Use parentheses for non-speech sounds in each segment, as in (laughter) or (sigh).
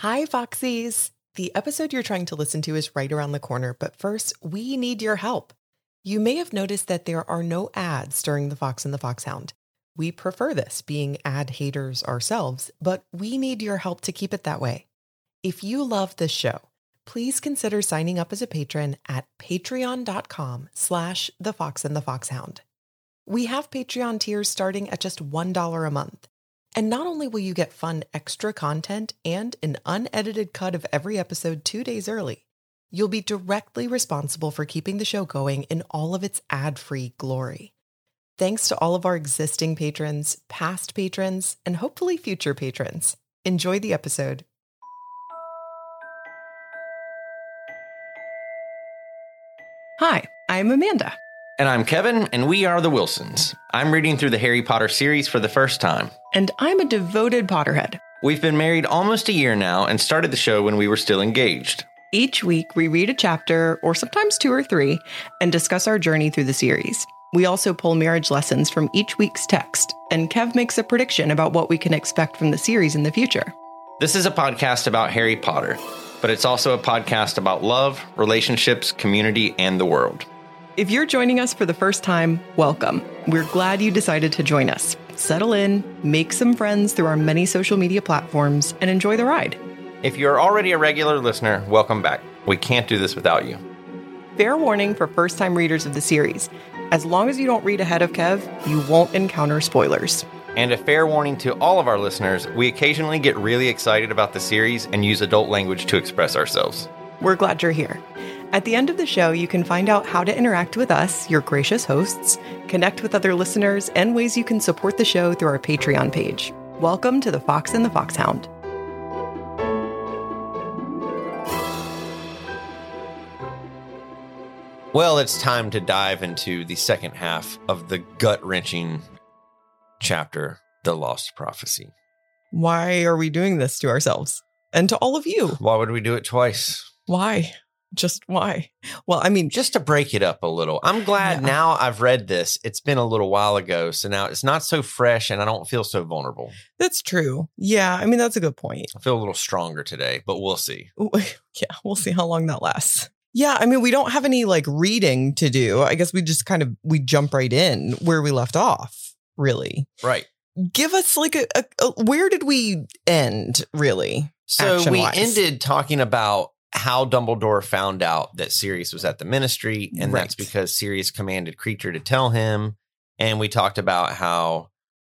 Hi, Foxies. The episode you're trying to listen to is right around the corner, but first, we need your help. You may have noticed that there are no ads during The Fox and the Foxhound. We prefer this, being ad haters ourselves, but we need your help to keep it that way. If you love this show, please consider signing up as a patron at patreon.com slash the fox and the foxhound. We have Patreon tiers starting at just $1 a month. And not only will you get fun extra content and an unedited cut of every episode two days early, you'll be directly responsible for keeping the show going in all of its ad free glory. Thanks to all of our existing patrons, past patrons, and hopefully future patrons. Enjoy the episode. Hi, I'm Amanda. And I'm Kevin, and we are the Wilsons. I'm reading through the Harry Potter series for the first time. And I'm a devoted Potterhead. We've been married almost a year now and started the show when we were still engaged. Each week, we read a chapter, or sometimes two or three, and discuss our journey through the series. We also pull marriage lessons from each week's text, and Kev makes a prediction about what we can expect from the series in the future. This is a podcast about Harry Potter, but it's also a podcast about love, relationships, community, and the world. If you're joining us for the first time, welcome. We're glad you decided to join us. Settle in, make some friends through our many social media platforms, and enjoy the ride. If you're already a regular listener, welcome back. We can't do this without you. Fair warning for first time readers of the series. As long as you don't read ahead of Kev, you won't encounter spoilers. And a fair warning to all of our listeners we occasionally get really excited about the series and use adult language to express ourselves. We're glad you're here. At the end of the show, you can find out how to interact with us, your gracious hosts, connect with other listeners, and ways you can support the show through our Patreon page. Welcome to The Fox and the Foxhound. Well, it's time to dive into the second half of the gut wrenching chapter, The Lost Prophecy. Why are we doing this to ourselves and to all of you? Why would we do it twice? Why? Just why? Well, I mean, Just to break it up a little. I'm glad Yeah. now I've read this. It's been a little while ago. So now it's not so fresh and I don't feel so vulnerable. that's true. Yeah, I mean, that's a good point. I feel a little stronger today, but we'll see. (laughs) yeah, we'll see how long that lasts. Yeah, I mean, we don't have any like reading to do. I guess we just kind of we jump right in where we left off, really. Right. Give us like a, a, a where did we end, really? So we ended talking about how Dumbledore found out that Sirius was at the ministry, and that's because Sirius commanded Kreacher to tell him. And we talked about how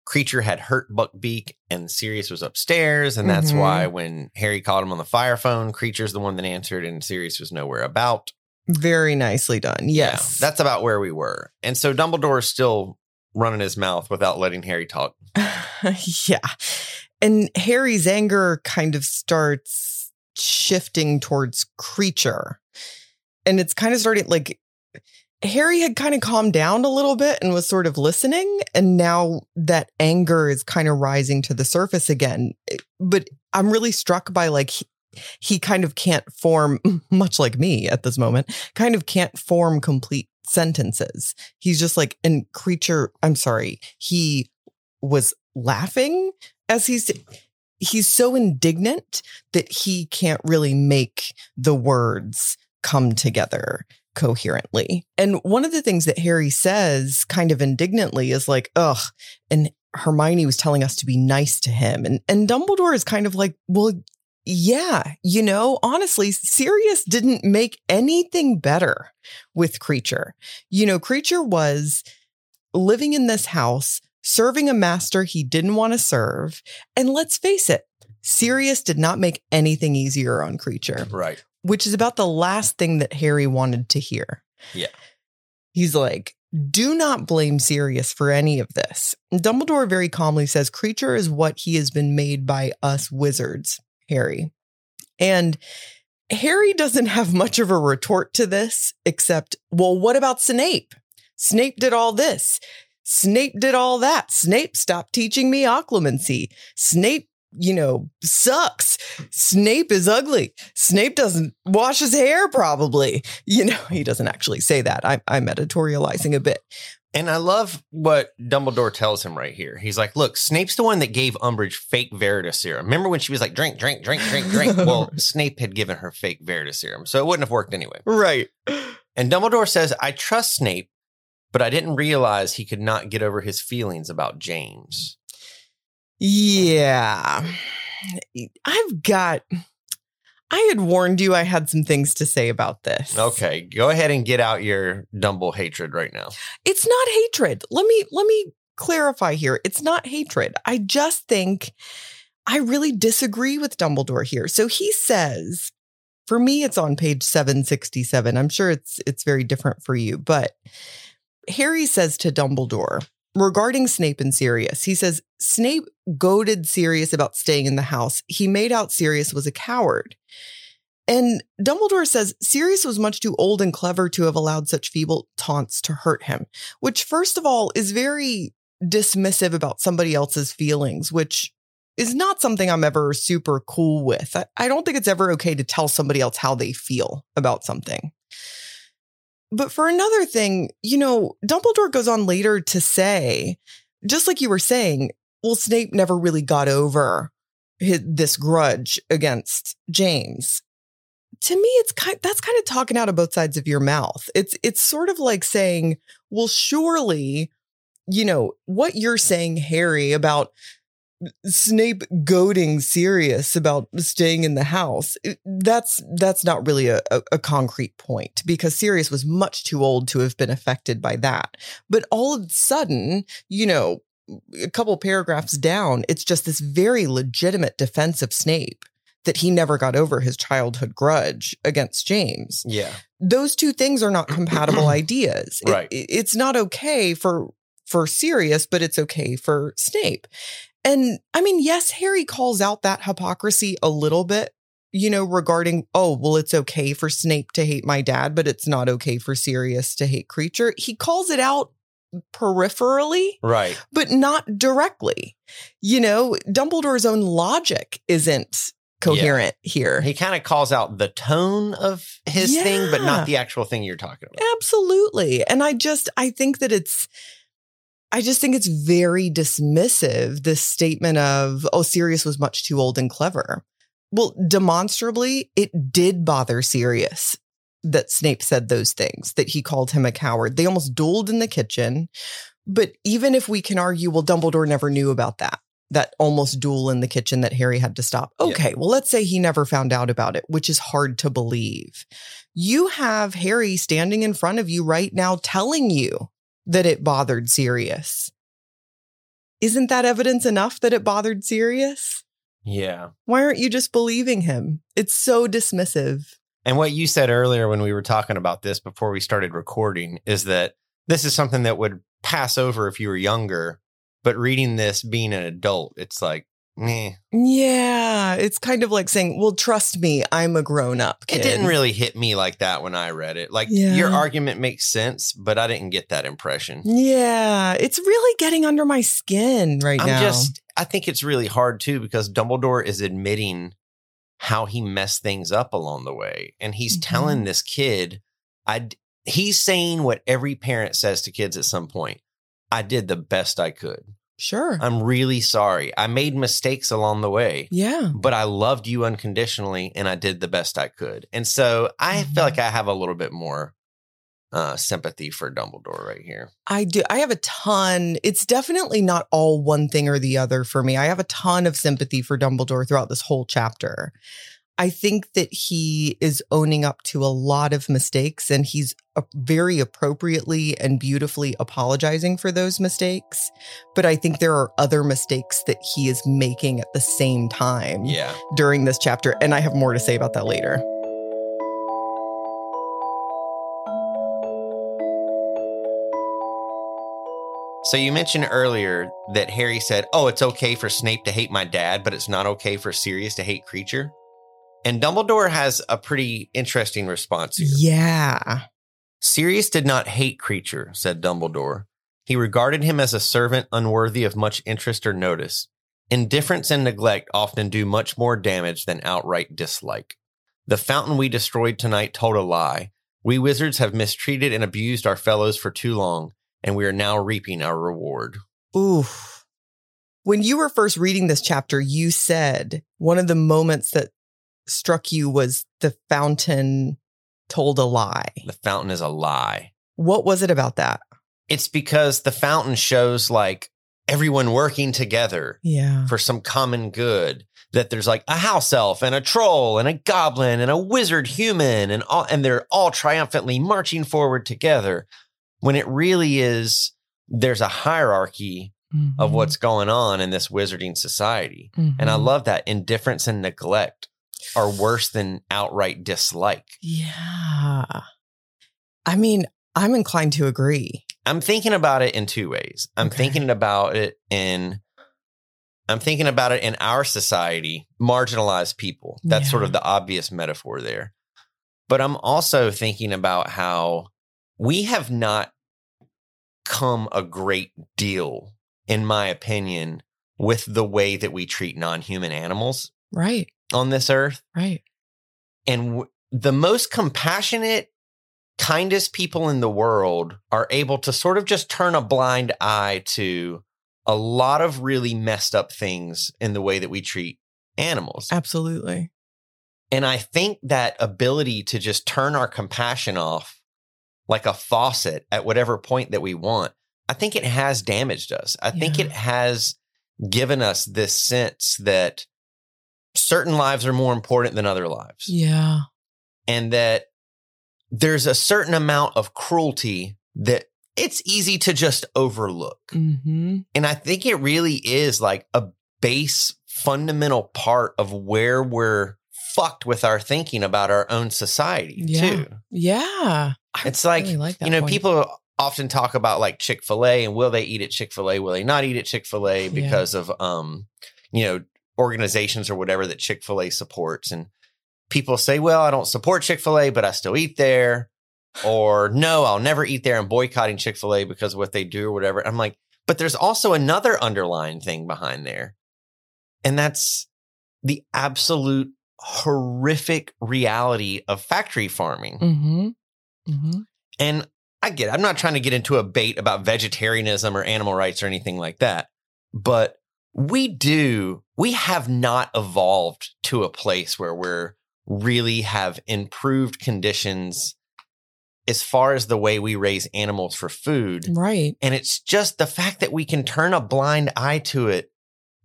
Kreacher had hurt Buckbeak and Sirius was upstairs, and that's Mhm. why when Harry called him on the fire phone, Kreacher's the one that answered, and Sirius was nowhere about. Very nicely done. Yes. Yeah, that's about where we were. And so Dumbledore is still running his mouth without letting Harry talk. (laughs) yeah. And Harry's anger kind of starts shifting towards Kreacher. And it's kind of starting like Harry had kind of calmed down a little bit and was sort of listening. And now that anger is kind of rising to the surface again. Eh, but I'm really struck by like, he, kind of can't form, (laughs) much like me at this moment, kind of can't form complete sentences. He's just like, and Kreacher, I'm sorry, he was laughing as he's he's so indignant that he can't really make the words come together coherently. And one of the things that Harry says kind of indignantly is like, ugh, and Hermione was telling us to be nice to him. And and Dumbledore is kind of like, well, yeah, you know, honestly, Sirius didn't make anything better with Kreacher. You know, Creature was living in this house, serving a master he didn't want to serve. And let's face it, Sirius did not make anything easier on Kreacher, Right. which is about the last thing that Harry wanted to hear. Yeah. He's like, do not blame Sirius for any of this. Dumbledore very calmly says, Kreacher is what he has been made by us wizards, Harry. And Harry doesn't have much of a retort to this, except, well, what about Snape? Snape did all this. Snape did all that. Snape stopped teaching me occlumency. Snape, you know, sucks. Snape is ugly. Snape doesn't wash his hair, probably. (laughs) You know, he doesn't actually say that. I'm, I'm editorializing a bit. And I love what Dumbledore tells him right here. He's like, look, Snape's the one that gave Umbridge fake Veritaserum. Remember when she was like, drink, drink, drink, drink, drink? (laughs) well, Snape had given her fake Veritaserum, so it wouldn't have worked anyway. Right. And Dumbledore says, I trust Snape, but I didn't realize he could not get over his feelings about James. Yeah. I've got I had warned you I had some things to say about this. Okay, go ahead and get out your Dumble hatred right now. It's not hatred. Let me let me clarify here. It's not hatred. I just think I really disagree with Dumbledore here. So he says, for me it's on page 767. I'm sure it's it's very different for you, but Harry says to Dumbledore, regarding Snape and Sirius, he says Snape goaded Sirius about staying in the house. He made out Sirius was a coward. And Dumbledore says Sirius was much too old and clever to have allowed such feeble taunts to hurt him, which, first of all, is very dismissive about somebody else's feelings, which is not something I'm ever super cool with. I, I don't think it's ever okay to tell somebody else how they feel about something. But for another thing, you know, Dumbledore goes on later to say, just like you were saying, well, Snape never really got over his, this grudge against James. To me, it's kind that's kind of talking out of both sides of your mouth. It's it's sort of like saying, well, surely, you know, what you're saying, Harry, about Snape goading Sirius about staying in the house. That's that's not really a, a, concrete point because Sirius was much too old to have been affected by that. But all of a sudden, you know, a couple paragraphs down, it's just this very legitimate defense of Snape that he never got over his childhood grudge against James. Yeah. Those two things are not (clears throat) compatible ideas. Right. It, it's not okay for for Sirius, but it's okay for Snape. And I mean, yes, Harry calls out that hypocrisy a little bit, you know, regarding, oh, well, it's okay for Snape to hate my dad, but it's not okay for Sirius to hate Kreacher. He calls it out peripherally, right? But not directly. You know, Dumbledore's own logic isn't coherent yeah. here. He kind of calls out the tone of his yeah. thing, but not the actual thing you're talking about. Absolutely. And I just, I think that it's, I just think it's very dismissive, this statement of, oh, Sirius was much too old and clever. Well, demonstrably, it did bother Sirius that Snape said those things, that he called him a coward. They almost dueled in the kitchen. But even if we can argue, well, Dumbledore never knew about that, that almost duel in the kitchen that Harry had to stop. Okay, yeah. well, let's say he never found out about it, which is hard to believe. You have Harry standing in front of you right now telling you that it bothered Sirius. Isn't that evidence enough that it bothered Sirius? Yeah. Why aren't you just believing him? It's so dismissive. And what you said earlier when we were talking about this before we started recording is that this is something that would pass over if you were younger. But reading this being an adult, it's like, Meh. Yeah, it's kind of like saying, "Well, trust me, I'm a grown up." It didn't really hit me like that when I read it. Like yeah. your argument makes sense, but I didn't get that impression. Yeah, it's really getting under my skin right I'm now. Just, I think it's really hard too because Dumbledore is admitting how he messed things up along the way, and he's mm-hmm. telling this kid, "I." He's saying what every parent says to kids at some point. I did the best I could. Sure. I'm really sorry. I made mistakes along the way. Yeah. But I loved you unconditionally and I did the best I could. And so I mm-hmm. feel like I have a little bit more uh, sympathy for Dumbledore right here. I do. I have a ton. It's definitely not all one thing or the other for me. I have a ton of sympathy for Dumbledore throughout this whole chapter. I think that he is owning up to a lot of mistakes and he's very appropriately and beautifully apologizing for those mistakes. But I think there are other mistakes that he is making at the same time yeah. during this chapter. And I have more to say about that later. So you mentioned earlier that Harry said, "Oh, it's okay for Snape to hate my dad, but it's not okay for Sirius to hate Kreacher." And Dumbledore has a pretty interesting response here. Yeah. Sirius did not hate Kreacher, said Dumbledore. He regarded him as a servant unworthy of much interest or notice. Indifference and neglect often do much more damage than outright dislike. The fountain we destroyed tonight told a lie. We wizards have mistreated and abused our fellows for too long. and we are now reaping our reward. Oof. When you were first reading this chapter, you said one of the moments that struck you was the fountain told a lie. The fountain is a lie. What was it about that? It's because the fountain shows like everyone working together Yeah. for some common good. That there's like a house elf and a troll and a goblin and a wizard human and all, and they're all triumphantly marching forward together. When it really is, there's a hierarchy Mm-hmm. of what's going on in this wizarding society. And I Mhm. love that indifference and neglect are worse than outright dislike. Yeah. I mean, I'm inclined to agree. I'm thinking about it in two ways. I'm Okay. thinking about it in I'm thinking about it in our society, marginalized people. That's sort of the obvious metaphor there. But I'm also thinking about how we have not come a great deal, in my opinion, with the way that we treat non human animals Right. On this earth. Right. And w- the most compassionate, kindest people in the world are able to sort of just turn a blind eye to a lot of really messed up things in the way that we treat animals. Absolutely. And I think that ability to just turn our compassion off like a faucet at whatever point that we want, I think it has damaged us. I think it has given us this sense that certain lives are more important than other lives Yeah. and that there's a certain amount of cruelty that it's easy to just overlook. Mm-hmm. And I think it really is like a base fundamental part of where we're fucked with our thinking about our own society Yeah. too. Yeah. It's like, really like you know, point. people often talk about like Chick-fil-A and will they eat at Chick-fil-A? Will they not eat at Chick-fil-A Yeah. because of um, you know, organizations or whatever that Chick-fil-A supports. And people say, Well, I don't support Chick-fil-A, but I still eat there. Or no, I'll never eat there. I'm boycotting Chick-fil-A because of what they do or whatever. I'm like, but there's also another underlying thing behind there. And that's the absolute horrific reality of factory farming. Mm-hmm. Mm-hmm. And I get it. I'm not trying to get into a bait about vegetarianism or animal rights or anything like that. But we do, we have not evolved to a place where we're really have improved conditions as far as the way we raise animals for food. Right. And it's just the fact that we can turn a blind eye to it.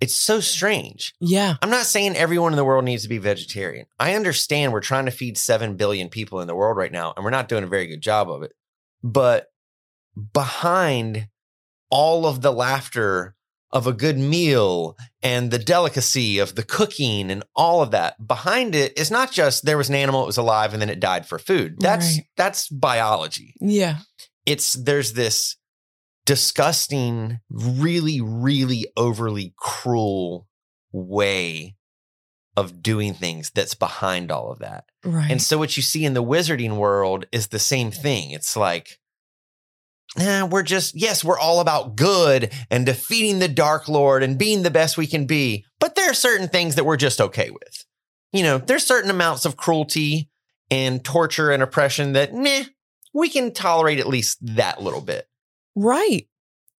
It's so strange. Yeah. I'm not saying everyone in the world needs to be vegetarian. I understand we're trying to feed 7 billion people in the world right now, and we're not doing a very good job of it. But behind all of the laughter of a good meal and the delicacy of the cooking and all of that, behind it is not just there was an animal it was alive and then it died for food. That's Right. that's biology Yeah. it's there's this disgusting, really, really overly cruel way of doing things that's behind all of that. Right. And so what you see in the wizarding world is the same thing. It's like, eh, we're just, yes, we're all about good and defeating the Dark Lord and being the best we can be. But there are certain things that we're just okay with. You know, there's certain amounts of cruelty and torture and oppression that, meh, we can tolerate at least that little bit. Right.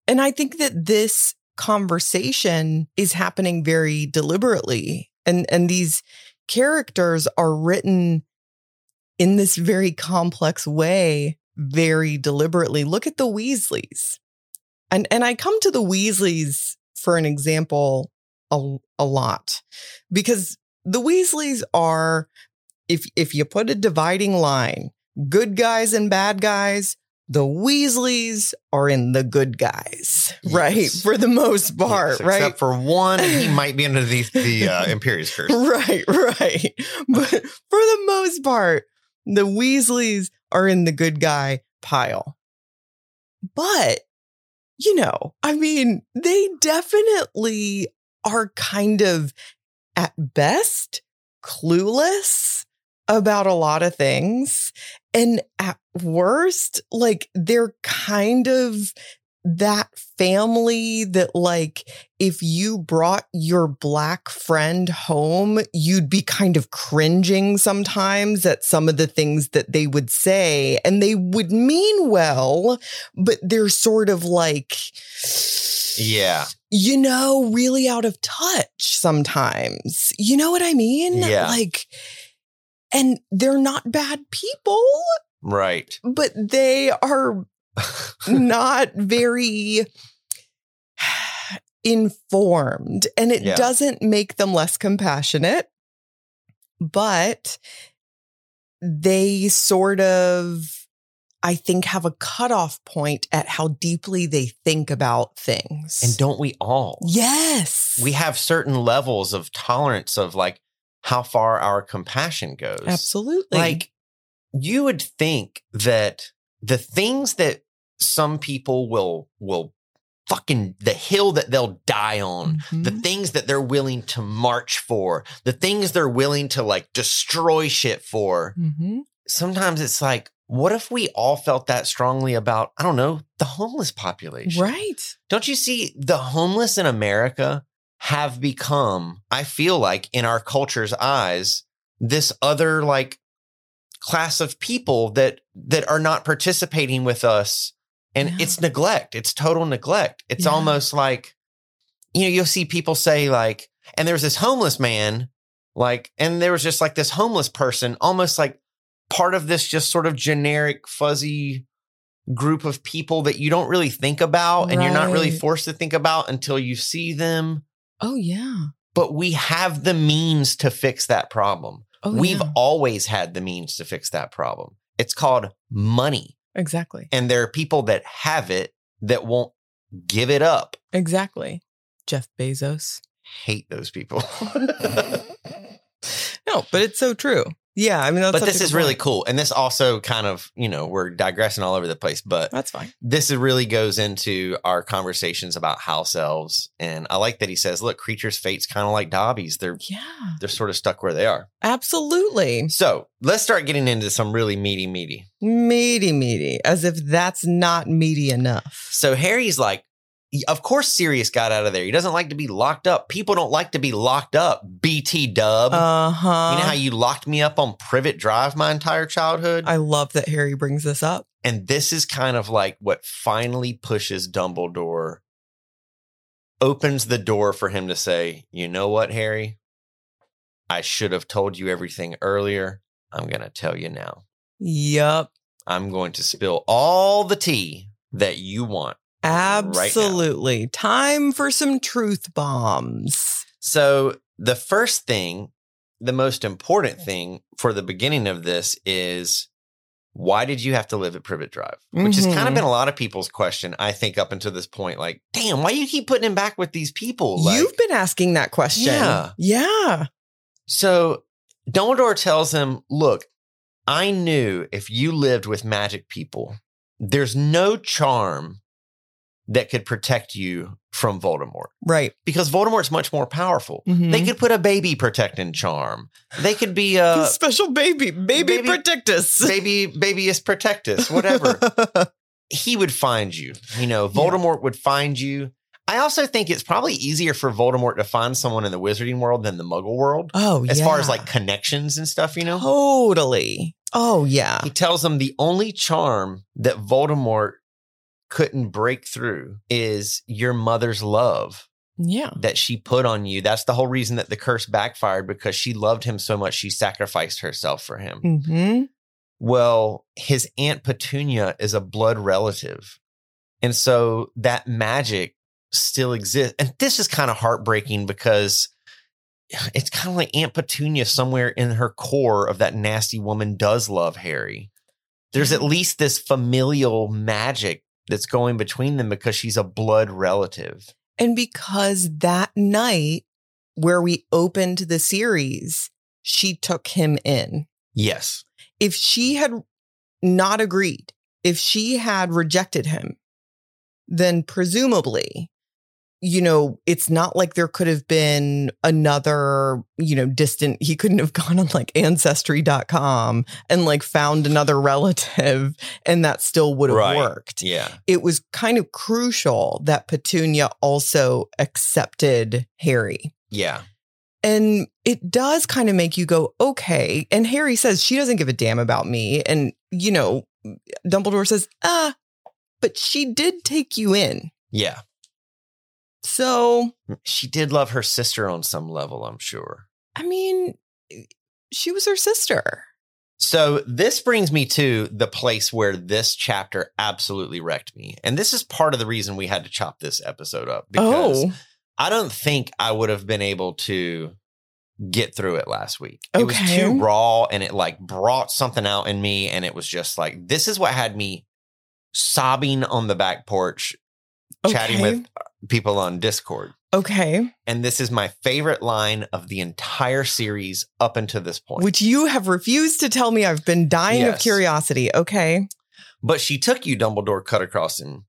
And I think that this conversation is happening very deliberately. And and these characters are written in this very complex way, very deliberately. Look at the Weasleys. And and I come to the Weasleys for an example a, a lot because the Weasleys are if if you put a dividing line, good guys and bad guys, the Weasleys are in the good guys, (laughs) right? For the most part, Yes, right? Except for one, he might be under the, (laughs) the uh, Imperius curse. Right, (laughs) right. But for the most part, the Weasleys are in the good guy pile. But, you know, I mean, they definitely are kind of at best clueless about a lot of things. And at worst, like they're kind of that family that like if you brought your black friend home you'd be kind of cringing sometimes at some of the things that they would say and they would mean well but they're sort of like Yeah. you know really out of touch sometimes you know what i mean Yeah. like and they're not bad people Right. but they are not very informed and it Yeah. doesn't make them less compassionate but they sort of i think have a cutoff point at how deeply they think about things and don't we all? yes We have certain levels of tolerance of like how far our compassion goes. absolutely Like you would think that the things that some people will will fucking the hill that they'll die on, the Mhm. things that they're willing to march for, the things they're willing to like destroy shit for. Mhm. Sometimes it's like, what if we all felt that strongly about, I don't know, the homeless population? right Don't you see the homeless in America have become, I feel like, in our culture's eyes, this other like class of people that that are not participating with us. And Yeah. it's neglect. It's total neglect. It's Yeah. almost like, you know, you'll see people say, like, and there's this homeless man, like, and there was just like this homeless person, almost like part of this just sort of generic, fuzzy group of people that you don't really think about and you're not really forced to think about until you see them. oh yeah But we have the means to fix that problem. oh We've yeah. always had the means to fix that problem. It's called money. Exactly And there are people that have it that won't give it up. exactly jeff bezos Hate those people. (laughs) no, but it's so true. Yeah, I mean, that's but this a good is really cool. And this also kind of, you know, we're digressing all over the place, but That's fine. this is- really goes into our conversations about house elves. And I like that he says, look, Kreacher's fate's kind of like Dobby's. They're Yeah, they're sort of stuck where they are. absolutely. So let's start getting into some really meaty, meaty. Meaty, meaty, as if that's not meaty enough. So Harry's like, of course Sirius got out of there. He doesn't like to be locked up. People don't like to be locked up. BT dub. Uh huh. you know how you locked me up on Privet Drive my entire childhood? I love that Harry brings this up. and this is kind of like what finally pushes Dumbledore, opens the door for him to say, you know what, Harry? I should have told you everything earlier. I'm going to tell you now. Yup. I'm going to spill all the tea that you want. Absolutely. Time for some truth bombs. So, the first thing, the most important thing for the beginning of this is why did you have to live at Privet Drive? Which has kind of mm-hmm. been a lot of people's question, I think, up until this point. Like, damn, why do you keep putting him back with these people? Like, You've been asking that question. Yeah. Yeah. so Dumbledore tells him, look, I knew if you lived with magic people, there's no charm that could protect you from Voldemort Right. because Voldemort's much more powerful. Mhm. They could put a baby protecting charm. They could be a (laughs) Special baby. Baby, baby- protect us. (laughs) baby babyus protectus, whatever. (laughs) he would find you. You know, Voldemort would find you. I also think it's probably easier for Voldemort to find someone in the wizarding world than the muggle world, oh, as yeah. far as like connections and stuff, you know? Totally. Oh, yeah. He tells them the only charm that Voldemort couldn't break through is your mother's love Yeah. that she put on you. That's the whole reason that the curse backfired because she loved him so much she sacrificed herself for him. hmm Well, his Aunt Petunia is a blood relative. And so that magic still exists. And this is kind of heartbreaking because (sighs) it's kind of like Aunt Petunia somewhere in her core of that nasty woman does love Harry. There's at least this familial magic that's going between them because she's a blood relative. And because that night where we opened the series, she took him in. Yes. If she had not agreed, if she had rejected him, then presumably you know, it's not like there could have been another, you know, distant, he couldn't have (laughs) gone on like ancestry.com and like found another relative and that still would have Right. worked. Yeah. It was kind of crucial that Petunia also accepted Harry. Yeah. And it does kind of make you go, okay. And Harry says she doesn't give a damn about me. And, you know, Dumbledore says, ah, but she did take you in. Yeah. So, hmm. She did love her sister on some level, I'm sure. I mean, eh, she was her sister. So this brings me to the place where this chapter absolutely wrecked me. And this is part of the reason we had to chop this episode up because oh, I don't think I would have been able to get through it last week. It was too raw and it like brought something out in me and it was just like this is what had me sobbing on the back porch chatting with people on Discord. okay. And this is my favorite line of the entire series up until this point. Which you have refused to tell me. I've been dying of curiosity. Okay. But she took you, Dumbledore cut across him.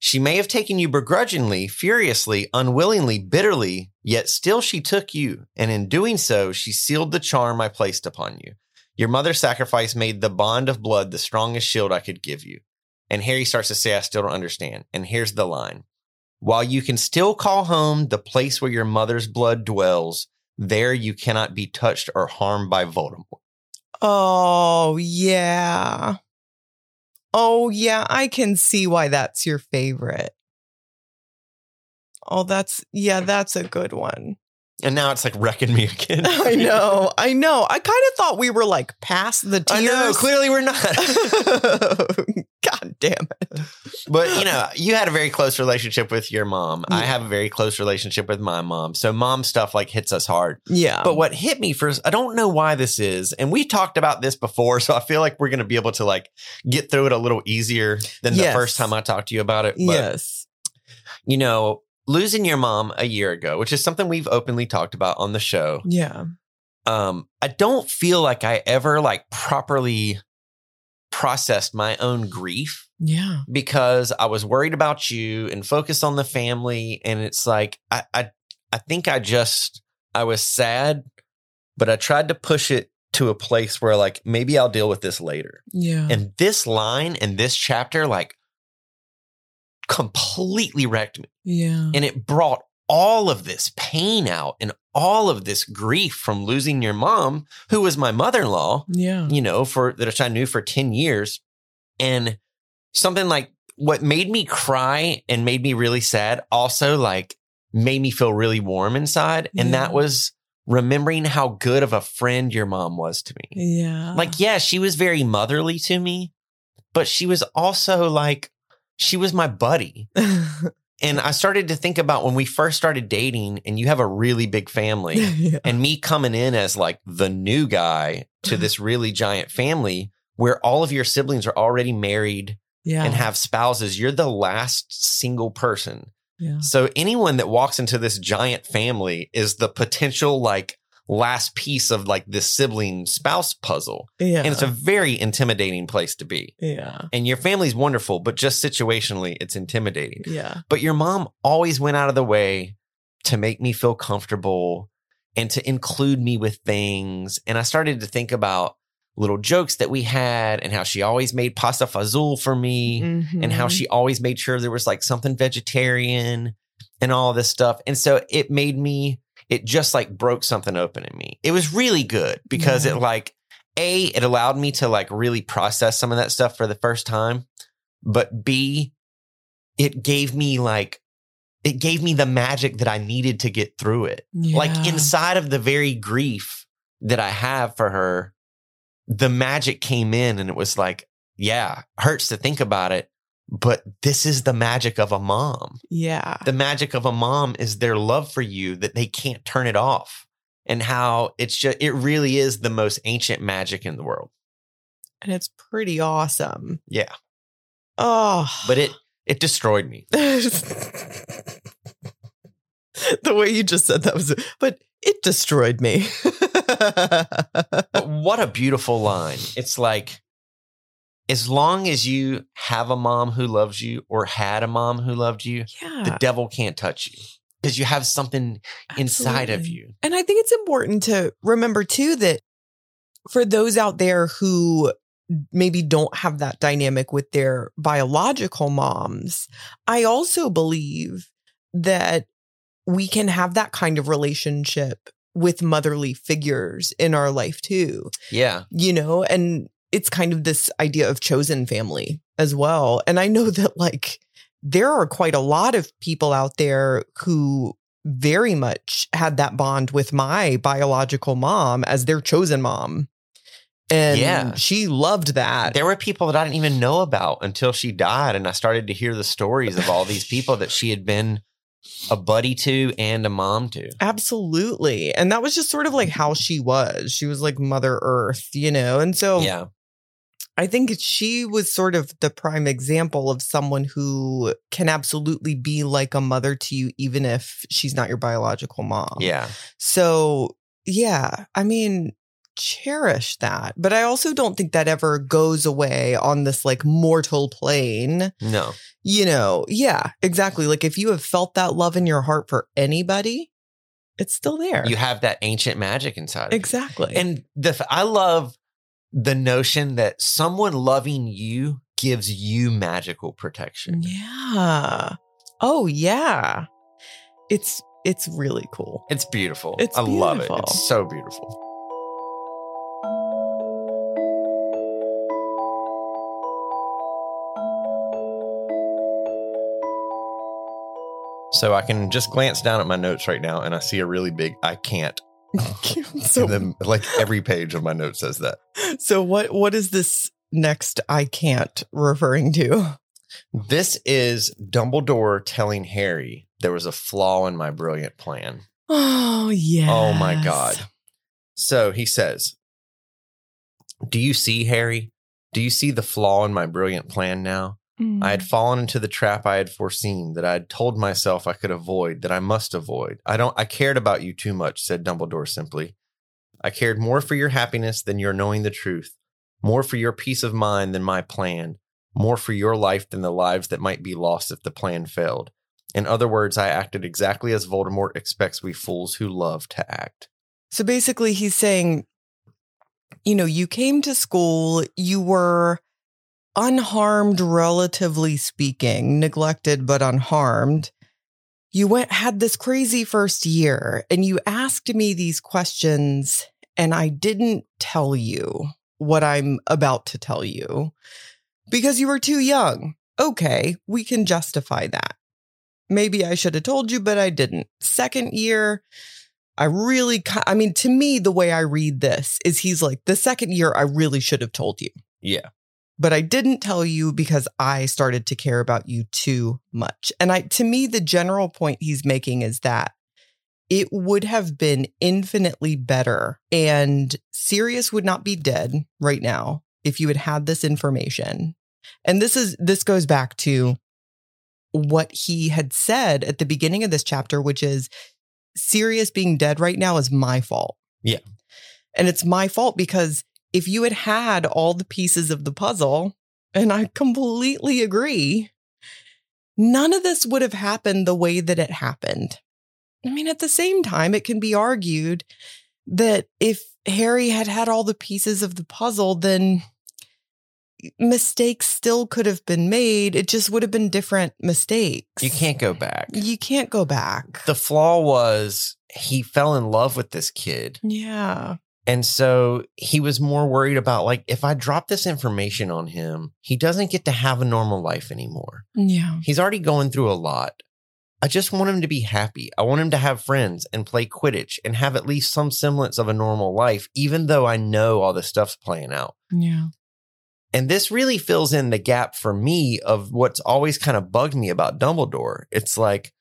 She may have taken you begrudgingly, furiously, unwillingly, bitterly, yet still she took you, and in doing so, she sealed the charm I placed upon you. Your mother's sacrifice made the bond of blood the strongest shield I could give you. And Harry starts to say, I still don't understand. And here's the line While you can still call home the place where your mother's blood dwells, there you cannot be touched or harmed by Voldemort. Oh, yeah. Oh, yeah. I can see why that's your favorite. Oh, that's, yeah, that's a good one. And now it's like wrecking me again. (laughs) I know. I know. I kind of thought we were like past the tears. I know, clearly we're not. (laughs) God damn it. But you know, you had a very close relationship with your mom. I have a very close relationship with my mom. So mom stuff like hits us hard. Yeah. But what hit me first, I don't know why this is, and we talked about this before, so I feel like we're going to be able to like get through it a little easier than the Yes. first time I talked to you about it. But yes. you know, losing your mom a year ago, which is something we've openly talked about on the show. Yeah. um i don't feel like i ever like properly processed my own grief Yeah. because i was worried about you and focused on the family and it's like i i, I think i just i was sad but i tried to push it to a place where like maybe i'll deal with this later Yeah. and this line and this chapter like completely wrecked me yeah. and it brought all of this pain out and all of this grief from losing your mom, who was my mother in law, Yeah. you know, for that I knew for 10 years. And something like what made me cry and made me really sad also like made me feel really warm inside. And that was remembering how good of a friend your mom was to me. Yeah. Like, yeah, she was very motherly to me, but she was also like, she was my buddy. (laughs) And I started to think about when we first started dating and you have a really big family (laughs) yeah. and me coming in as like the new guy to (laughs) this really giant family where all of your siblings are already married Yeah. and have spouses. You're the last single person. yeah. So anyone that walks into this giant family is the potential like last piece of like this sibling spouse puzzle. Yeah. And it's a very intimidating place to be. yeah. And your family's wonderful, but just situationally, it's intimidating. Yeah. But your mom always went out of the way to make me feel comfortable and to include me with things. And I started to think about little jokes that we had and how she always made pasta fazool for me and how Mhm. she always made sure there was like something vegetarian and all this stuff. And so it made me, it just like broke something open in me. It was really good because Yeah. it like, A, it allowed me to like really process some of that stuff for the first time. But B, it gave me like, it gave me the magic that I needed to get through it. Like inside of the very grief that I have for her, the magic came in and it was like, yeah, hurts to think about it, but this is the magic of a mom. Yeah. The magic of a mom is their love for you that they can't turn it off. And how it's just, it really is the most ancient magic in the world. and it's pretty awesome. Yeah. Oh. But it, it destroyed me. (laughs) the way you just said that was, but it destroyed me. (laughs) What a beautiful line. It's like, as long as you have a mom who loves you or had a mom who loved you, Yeah. the devil can't touch you because you have something inside of you. And I think it's important to remember too that for those out there who maybe don't have that dynamic with their biological moms, I also believe that we can have that kind of relationship with motherly figures in our life too, Yeah. you know, and it's kind of this idea of chosen family as well. And I know (laughs) that like there are quite a lot of people out there who very much had that bond with my biological mom as their chosen mom. And Yeah. she loved that. There were people that I didn't even know about until she died. And I started to hear the stories of all these people that she had been a buddy to and a mom to. Absolutely. And that was just sort of like how she was. She was like Mother Earth, you know? And so Yeah. I think she was sort of the prime example of someone who can absolutely be like a mother to you, even if she's not your biological mom. Yeah. So, yeah, I mean, cherish that. But I also don't think that ever goes away on this like mortal plane. No. You know, yeah, exactly. Like if you have felt that love in your heart for anybody, it's still there. You have that ancient magic inside. exactly. And the I love the notion that someone loving you gives you magical protection. yeah. Oh, yeah. It's it's really cool. It's beautiful. It's I love it. It's so beautiful. So I can just glance down at my notes right now and I see a really big I can't. (laughs) so then like every page of my note says that. so what what is this next I can't referring to? This is Dumbledore telling Harry there was a flaw in my brilliant plan. Oh yeah. Oh my God. So he says, Do you see, Harry? Do you see the flaw in my brilliant plan now? I had mm. fallen into the trap I had foreseen, that I had told myself I could avoid, that I must avoid. I don't I cared about you too much, said Dumbledore simply. I cared more for your happiness than your knowing the truth, more for your peace of mind than my plan, more for your life than the lives that might be lost if the plan failed. In other words, I acted exactly as Voldemort expects we fools who love to act. So basically, he's saying, you know, you came to school, you were unharmed, relatively speaking, neglected but unharmed. You went, had this crazy first year, and you asked me these questions, and I didn't tell you what I'm about to tell you because you were too young. Okay, we can justify that. Maybe I should have told you, but I didn't. Second year, I really, I mean, to me, the way I read this is he's like, the second year, I really should have told you, Yeah. But I didn't tell you because I started to care about you too much. And I, to me, the general point he's making is that it would have been infinitely better and Sirius would not be dead right now if you had had this information. And this is, this goes back to what he had said at the beginning of this chapter, which is Sirius being dead right now is my fault. Yeah. And it's my fault because if you had had all the pieces of the puzzle, and I completely agree, none of this would have happened the way that it happened. I mean, at the same time, it can be argued that if Harry had had all the pieces of the puzzle, then mistakes still could have been made. It just would have been different mistakes. You can't go back. You can't go back. The flaw was he fell in love with this kid. yeah. And so he was more worried about like if I drop this information on him, he doesn't get to have a normal life anymore. Yeah. He's already going through a lot. I just want him to be happy. I want him to have friends and play Quidditch and have at least some semblance of a normal life, even though I know all this stuff's playing out. Yeah. And this really fills in the gap for me of what's always kind of bugged me about Dumbledore. It's like,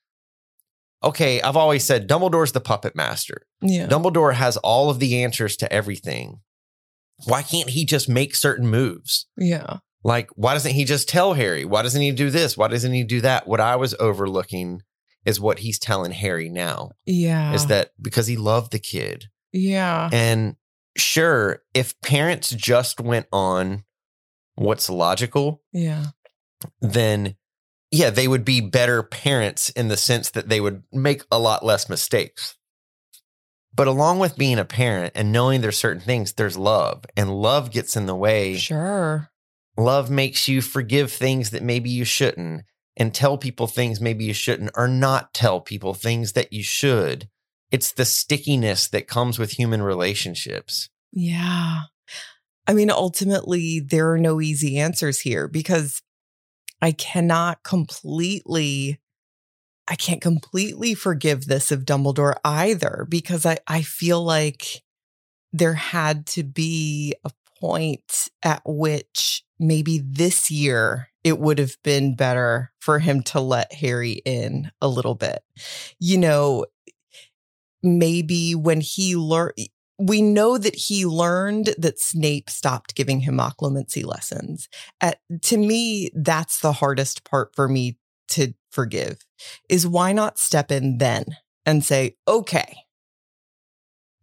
okay, I've always said Dumbledore's the puppet master. Yeah. Dumbledore has all of the answers to everything. Why can't he just make certain moves? Yeah. Like, why doesn't he just tell Harry? Why doesn't he do this? Why doesn't he do that? What I was overlooking is what he's telling Harry now Yeah. is that because he loved the kid. Yeah. And sure, if parents just went on what's logical, Yeah. then yeah, they would be better parents in the sense that they would make a lot less mistakes. But along with being a parent and knowing there's certain things, there's love, and love gets in the way. Sure. Love makes you forgive things that maybe you shouldn't and tell people things maybe you shouldn't or not tell people things that you should. It's the stickiness that comes with human relationships. Yeah. I mean, ultimately, there are no easy answers here because I cannot completely, I can't completely forgive this of Dumbledore either because I, I feel like there had to be a point at which maybe this year it would have been better for him to let Harry in a little bit. You know, maybe when he learned, we know that he learned that Snape stopped giving him occlumency lessons. At, to me, that's the hardest part for me to forgive is why not step in then and say, okay,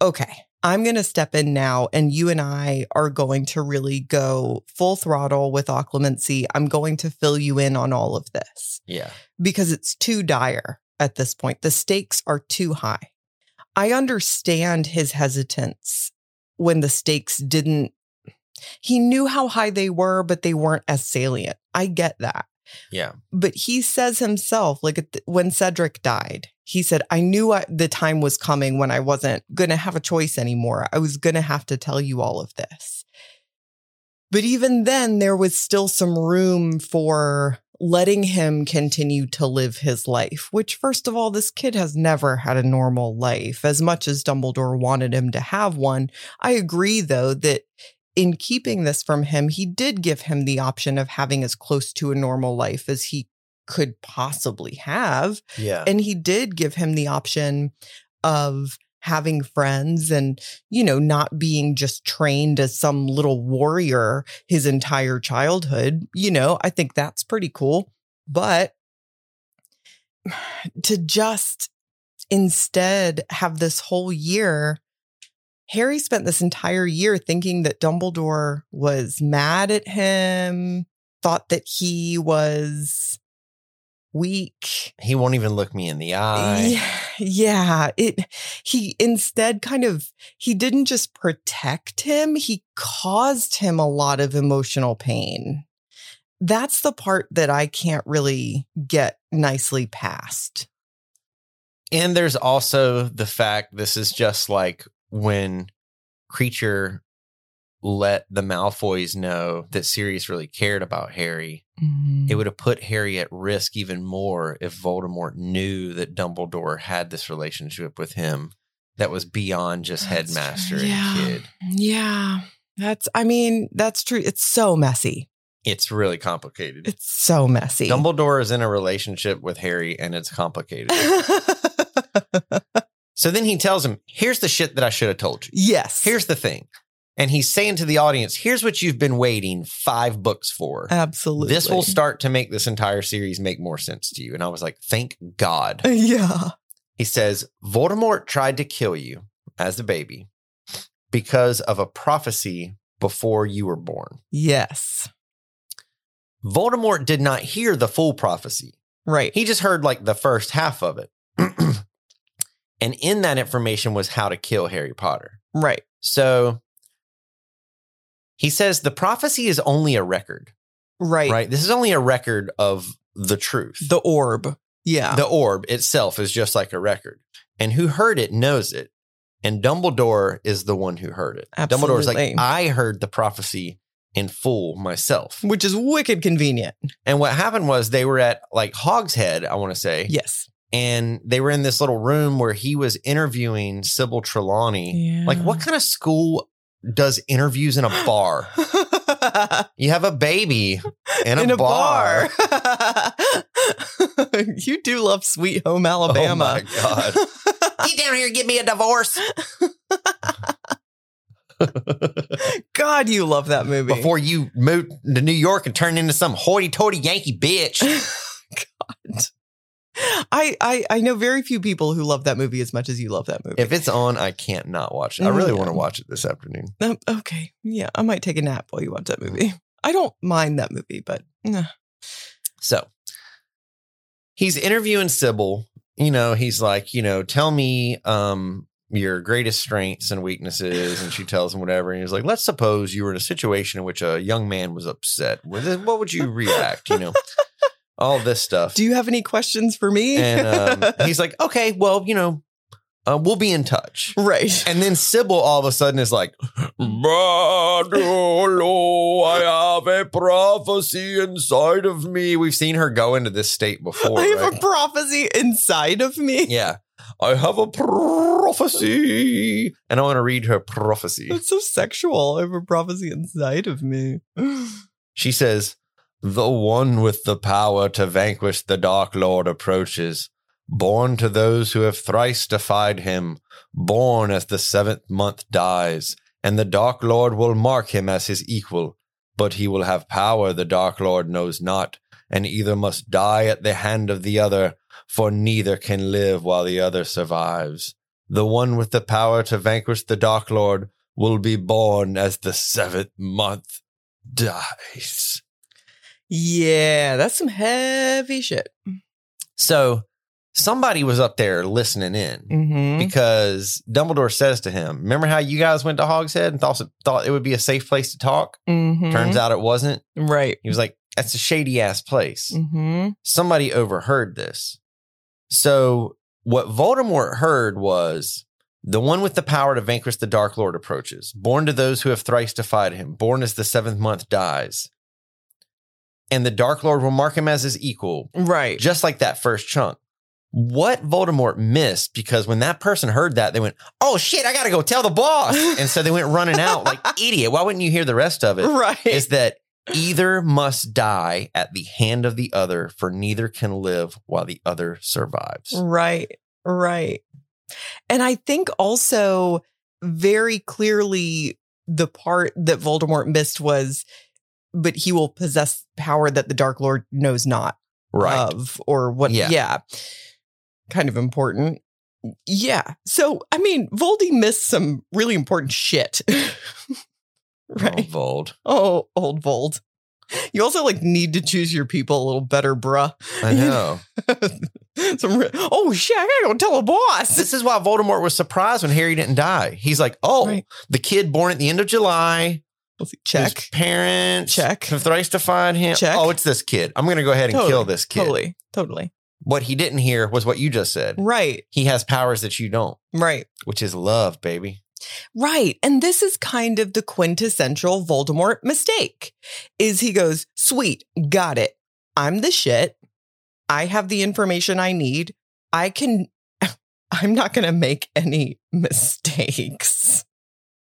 okay, I'm going to step in now and you and I are going to really go full throttle with occlumency. I'm going to fill you in on all of this Yeah. because it's too dire at this point. The stakes are too high. I understand his hesitance when the stakes didn't, he knew how high they were, but they weren't as salient. I get that. Yeah. But he says himself, like when Cedric died, he said, I knew I, the time was coming when I wasn't going to have a choice anymore. I was going to have to tell you all of this. But even then, there was still some room for letting him continue to live his life, which, first of all, this kid has never had a normal life. As much as Dumbledore wanted him to have one, I agree, though, that in keeping this from him, he did give him the option of having as close to a normal life as he could possibly have. Yeah. And he did give him the option of having friends and, you know, not being just trained as some little warrior his entire childhood. You know, I think that's pretty cool. But (sighs) to just instead have this whole year, Harry spent this entire year thinking that Dumbledore was mad at him, thought that he was weak. he won't even look me in the eye. Yeah, yeah. It he instead kind of he didn't just protect him, he caused him a lot of emotional pain. That's the part that I can't really get nicely past. And there's also the fact this is just like when Kreacher let the Malfoys know that Sirius really cared about Harry. It mm-hmm. would have put Harry at risk even more if Voldemort knew that Dumbledore had this relationship with him that was beyond just That's headmaster true. Yeah. and kid. Yeah. That's I mean, that's true. It's so messy. It's really complicated. It's so messy. Dumbledore is in a relationship with Harry and it's complicated. (laughs) so then he tells him, Here's the shit that I should have told you. yes. Here's the thing. And he's saying to the audience, Here's what you've been waiting five books for. absolutely. This will start to make this entire series make more sense to you. And I was like, Thank God. (laughs) Yeah. He says, Voldemort tried to kill you as a baby because of a prophecy before you were born. Yes. Voldemort did not hear the full prophecy. Right. He just heard like the first half of it. (clears throat) and in that information was how to kill Harry Potter. right. So he says the prophecy is only a record, Right. right? This is only a record of the truth. The orb. Yeah. The orb itself is just like a record. And who heard it knows it. And Dumbledore is the one who heard it. Dumbledore's like, I heard the prophecy in full myself. Which is wicked convenient. And what happened was they were at like Hogshead, I want to say. Yes. and they were in this little room where he was interviewing Sybil Trelawney. Yeah. Like, what kind of school does interviews in a bar? (laughs) you have a baby in a, In a bar. bar. (laughs) you do love Sweet Home Alabama. Oh my God. (laughs) Get down here and get me a divorce God, you love that movie. before you move to New York and turn into some hoity-toity Yankee bitch. God. (laughs) I, I I know very few people who love that movie as much as you love that movie. if it's on, I can't not watch it. I really Yeah. want to watch it this afternoon. Um, okay, yeah, I might take a nap while you watch that movie. I don't mind that movie, but eh. So he's interviewing Sybil. You know, he's like, you know, tell me um your greatest strengths and weaknesses. And she (sighs) tells him whatever. And he's like, let's suppose you were in a situation in which a young man was upset. What would you react? You know, (laughs) all this stuff. do you have any questions for me? And um, (laughs) he's like, okay, well, you know, uh, we'll be in touch. right. And then Sybil all of a sudden is like, Manolo, I have a prophecy inside of me. We've seen her go into this state before. I have right? a prophecy inside of me. yeah. I have a prophecy. And I want to read her prophecy. That's so sexual. I have a prophecy inside of me. (gasps) She says, The one with the power to vanquish the Dark Lord approaches, born to those who have thrice defied him, born as the seventh month dies, and the Dark Lord will mark him as his equal. But he will have power the Dark Lord knows not, and either must die at the hand of the other, for neither can live while the other survives. The one with the power to vanquish the Dark Lord will be born as the seventh month dies. Yeah, that's some heavy shit. So somebody was up there listening in Mm-hmm. because Dumbledore says to him, Remember how you guys went to Hogshead and thought, thought it would be a safe place to talk? Mm-hmm. Turns out it wasn't. right. He was like, That's a shady ass place. Mm-hmm. Somebody overheard this. So what Voldemort heard was the one with the power to vanquish the Dark Lord approaches, born to those who have thrice defied him, born as the seventh month dies. And the Dark Lord will mark him as his equal, Right. just like that first chunk. What Voldemort missed, because when that person heard that, they went, Oh shit, I gotta go tell the boss. (laughs) and so they went running out like (laughs) idiot. Why wouldn't you hear the rest of it? right. Is that either must die at the hand of the other, for neither can live while the other survives. Right, right. And I think also very clearly the part that Voldemort missed was, but he will possess power that the Dark Lord knows not Right. of, or what? Yeah. Yeah. Kind of important. Yeah. So, I mean, Voldy missed some really important shit. (laughs) Oh, right. Vold. Oh, old Vold. You also like need to choose your people a little better, bruh. I (laughs) know. Some re- oh shit, I gotta go tell a boss. this is why Voldemort was surprised when Harry didn't die. He's like, oh, Right. the kid born at the end of July. Let's see. whose Check. Parents. Check. Have thrice defied him. Check. Oh, it's this kid. I'm going to go ahead and Totally. kill this kid. Totally. Totally. What he didn't hear was what you just said. Right. He has powers that you don't, Right. which is love, baby. Right. And this is kind of the quintessential Voldemort mistake. Is he goes, "Sweet, got it. I'm the shit. I have the information I need. I can (laughs) I'm not going to make any mistakes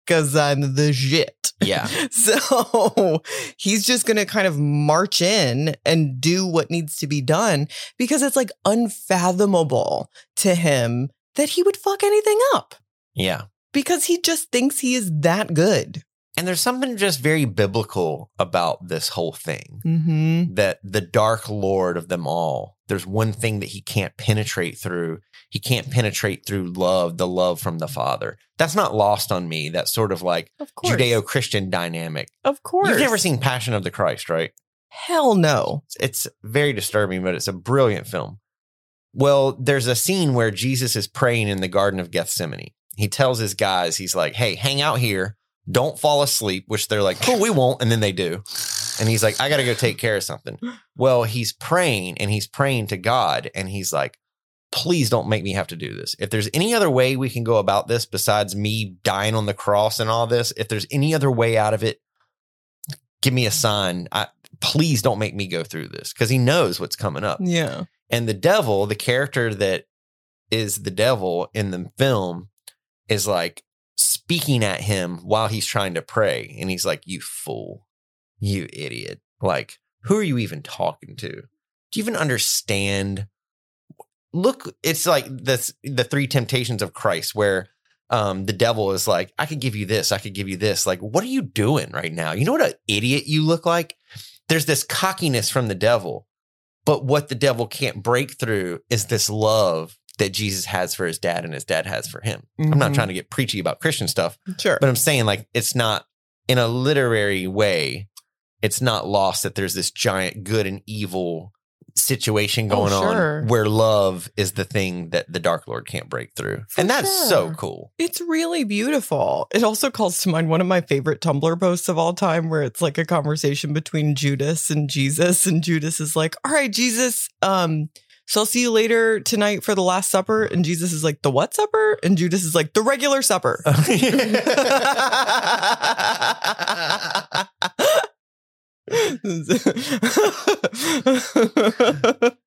cuz I'm the shit." Yeah. (laughs) So he's just going to kind of march in and do what needs to be done because it's like unfathomable to him that he would fuck anything up Yeah. because he just thinks he is that good. And there's something just very biblical about this whole thing Mm-hmm. that the dark lord of them all, there's one thing that he can't penetrate through. He can't penetrate through love, the love from the Father. That's not lost on me. That sort of like Of. Judeo Christian dynamic. Of course. You've never seen Passion of the Christ, right? Hell no. It's very disturbing, but it's a brilliant film. Well, there's a scene where Jesus is praying in the Garden of Gethsemane. He tells his guys, he's like, hey, hang out here. Don't fall asleep, which they're like, cool, we won't. And then they do. And he's like, I got to go take care of something. Well, he's praying and he's praying to God. And he's like, please don't make me have to do this. If there's any other way we can go about this besides me dying on the cross and all this, if there's any other way out of it, give me a sign. I, please don't make me go through this because he knows what's coming up. Yeah. And the devil, the character that is the devil in the film, is like speaking at him while he's trying to pray. And he's like, You fool, you idiot. Like, who are you even talking to? Do you even understand? Look, it's like this the three temptations of Christ, where um the devil is like, I could give you this, I could give you this. Like, what are you doing right now? You know what an idiot you look like? There's this cockiness from the devil. But what the devil can't break through is this love that Jesus has for his dad and his dad has for him. I'm not Mhm. trying to get preachy about Christian stuff, Sure. but I'm saying like it's not in a literary way. it's not lost that there's this giant good and evil situation Oh, going sure. on where love is the thing that the Dark Lord can't break through. For and that's so cool. It's really beautiful. It also calls to mind one of my favorite Tumblr posts of all time where it's like a conversation between Judas and Jesus and Judas is like, "All right, Jesus, um so I'll see you later tonight for the last supper." And Jesus is like, "The what supper?" And Judas is like, "The regular supper." (laughs) (laughs)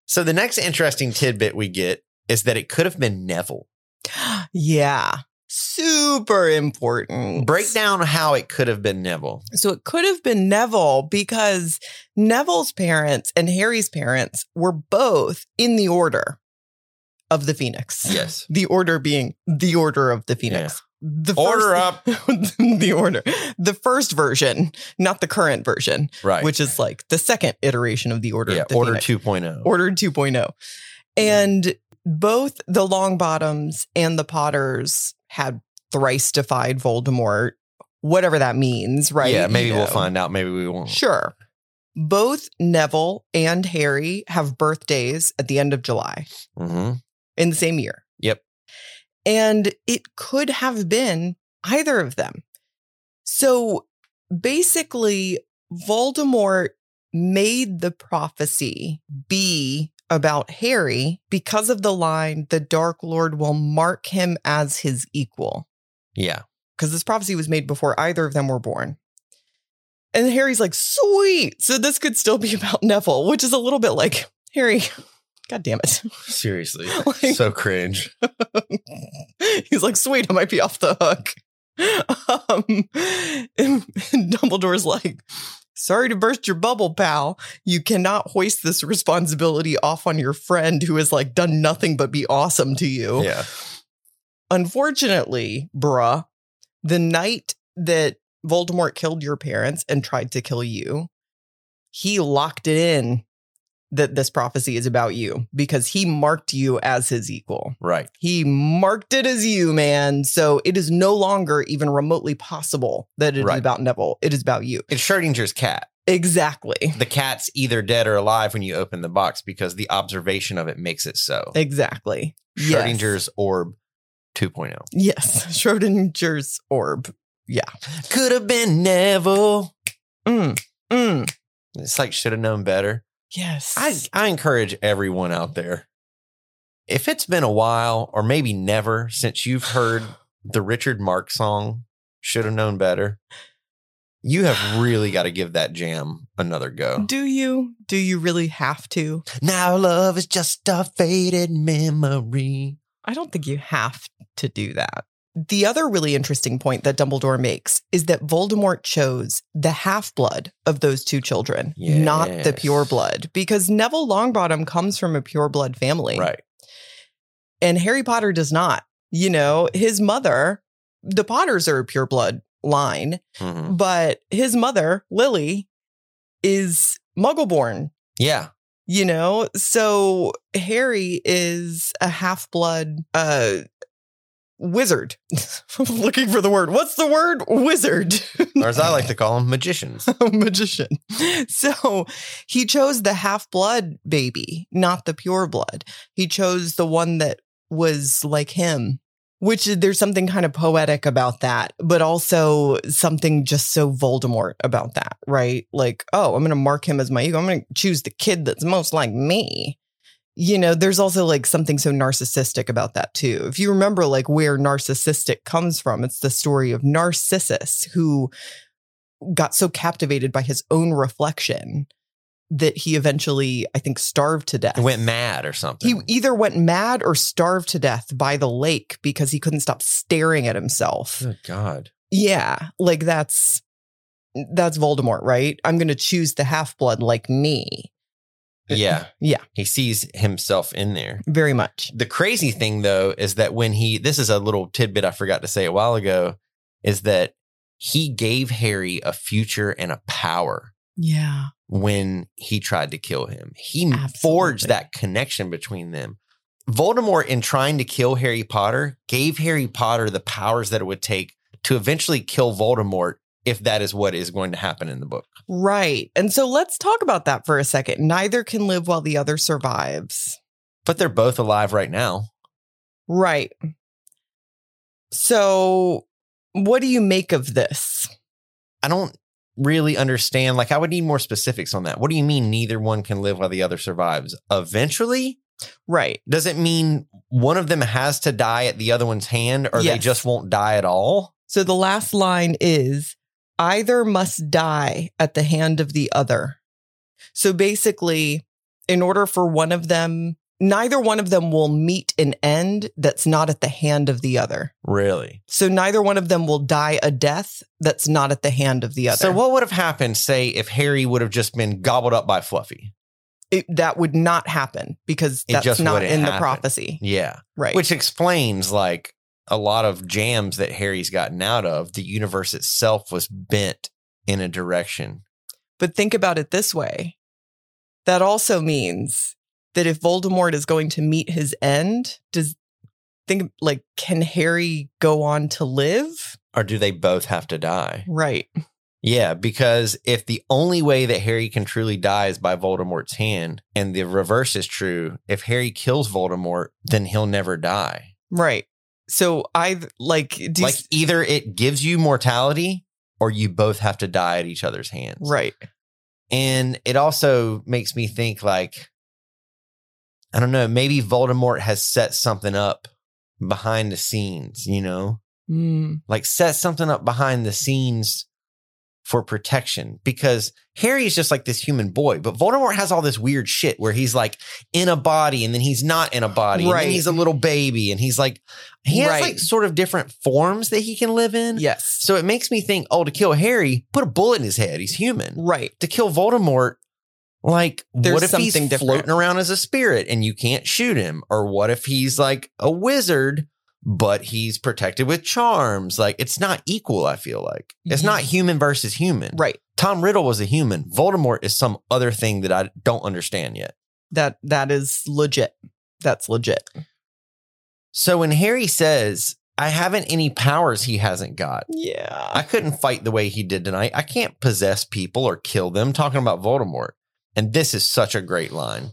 so the next interesting tidbit we get is that it could have been Neville. (gasps) yeah. Super important. Break down how it could have been Neville. So it could have been Neville because Neville's parents and Harry's parents were both in the order of the Phoenix. Yes. The order being the order of the Phoenix. The Order first- up. (laughs) the order. The first version, not the current version, Right. which is like the second iteration of the order yeah, of the Order Phoenix. 2.0. Order 2.0. And both the Longbottoms and the Potters had thrice defied Voldemort, whatever that means, right? Yeah, maybe You we'll find out. Maybe we won't. Sure. Both Neville and Harry have birthdays at the end of July hmm in the same year. Yep. And it could have been either of them. So basically, Voldemort made the prophecy be about Harry because of the line, the Dark Lord will mark him as his equal. Yeah. Because this prophecy was made before either of them were born. And Harry's like, sweet. So this could still be about (laughs) Neville, which is a little bit like, Harry, God damn it. Seriously. (laughs) Like- so cringe. (laughs) He's like, sweet, I might be off the hook. Um, and, and Dumbledore's like, sorry to burst your bubble, pal. You cannot hoist this responsibility off on your friend who has like done nothing but be awesome to you. Yeah. Unfortunately, bruh, the night that Voldemort killed your parents and tried to kill you, he locked it in that this prophecy is about you because he marked you as his equal. Right. He marked it as you, man. So it is no longer even remotely possible that it is Right. about Neville. It is about you. It's Schrodinger's cat. Exactly. The cat's either dead or alive when you open the box because the observation of it makes it so. Exactly. Schrodinger's orb 2.0. Yes. yes. Schrodinger's orb. (laughs) Yeah. Could have been Neville. Mm, mm. It's like should have known better. Yes. I, I encourage everyone out there. If it's been a while or maybe never since you've heard (sighs) the Richard Marx song, Should Have Known Better, you have really got to give that jam another go. Do you? Do you really have to? Now love is just a faded memory. I don't think you have to do that. The other really interesting point that Dumbledore makes is that Voldemort chose the half blood of those two children, not the pure blood, because Neville Longbottom comes from a pure blood family. Right. And Harry Potter does not. You know, his mother, the Potters are a pure blood line, Mhm. but his mother, Lily, is muggle born. Yeah. You know, so Harry is a half blood uh wizard. (laughs) Looking for the word. What's the word? Wizard. (laughs) Or as I like to call them, magicians. (laughs) magician. So he chose the half blood baby, not the pure blood. He chose the one that was like him, which there's something kind of poetic about that, but also something just so Voldemort about that, right? Like, oh, I'm going to mark him as my ego. I'm going to choose the kid that's most like me. You know, there's also like something so narcissistic about that too. If you remember like where narcissistic comes from, it's the story of Narcissus who got so captivated by his own reflection that he eventually, I think, starved to death. Went mad or something. He either went mad or starved to death by the lake because he couldn't stop staring at himself. God. Yeah, like that's that's Voldemort, right? I'm going to choose the half blood like me. Yeah. Yeah. He sees himself in there. Very much. The crazy thing though is that when he this is a little tidbit I forgot to say a while ago is that he gave Harry a future and a power Yeah. when he tried to kill him. He Absolutely. forged that connection between them. Voldemort in trying to kill Harry Potter gave Harry Potter the powers that it would take to eventually kill Voldemort if that is what is going to happen in the book. Right. And so let's talk about that for a second. Neither can live while the other survives. But they're both alive right now. Right. So, what do you make of this? I don't really understand. Like, I would need more specifics on that. What do you mean neither one can live while the other survives? Eventually? Right. Does it mean one of them has to die at the other one's hand or they just won't die at all? So, the last line is either must die at the hand of the other. So, basically, in order for one of them, neither one of them will meet an end that's not at the hand of the other. Really? So, neither one of them will die a death that's not at the hand of the other. So, what would have happened, say, if Harry would have just been gobbled up by Fluffy? it, that would not happen because It that's just not in the prophecy. Yeah. Right. Which explains like a lot of jams that Harry's gotten out of. The universe itself was bent in a direction. but think about it this way. That also means that if Voldemort is going to meet his end, does think like can Harry go on to live? Or do they both have to die? Right. Yeah, because if the only way that Harry can truly die is by Voldemort's hand, and the reverse is true, if Harry kills Voldemort, then he'll never die. Right. So I like do like either it gives you mortality or you both have to die at each other's hands. right. And it also makes me think like I don't know, maybe Voldemort has set something up behind the scenes, you know? Mm, Like set something up behind the scenes for protection because Harry is just like this human boy, but Voldemort has all this weird shit where he's like in a body and then he's not in a body and Right. then he's a little baby and he's like he has Right. like sort of different forms that he can live in. yes. So it makes me think, oh, to kill Harry, put a bullet in his head. He's human. Right. To kill Voldemort, like, There's what if he's something different. floating around as a spirit and you can't shoot him? Or what if he's like a wizard, but he's protected with charms? Like, it's not equal, I feel like. It's not human versus human. Right. Tom Riddle was a human. Voldemort is some other thing that I don't understand yet. That that is legit. That's legit. So when Harry says, I haven't any powers he hasn't got, Yeah. I couldn't fight the way he did tonight. I can't possess people or kill them. Talking about Voldemort. And this is such a great line.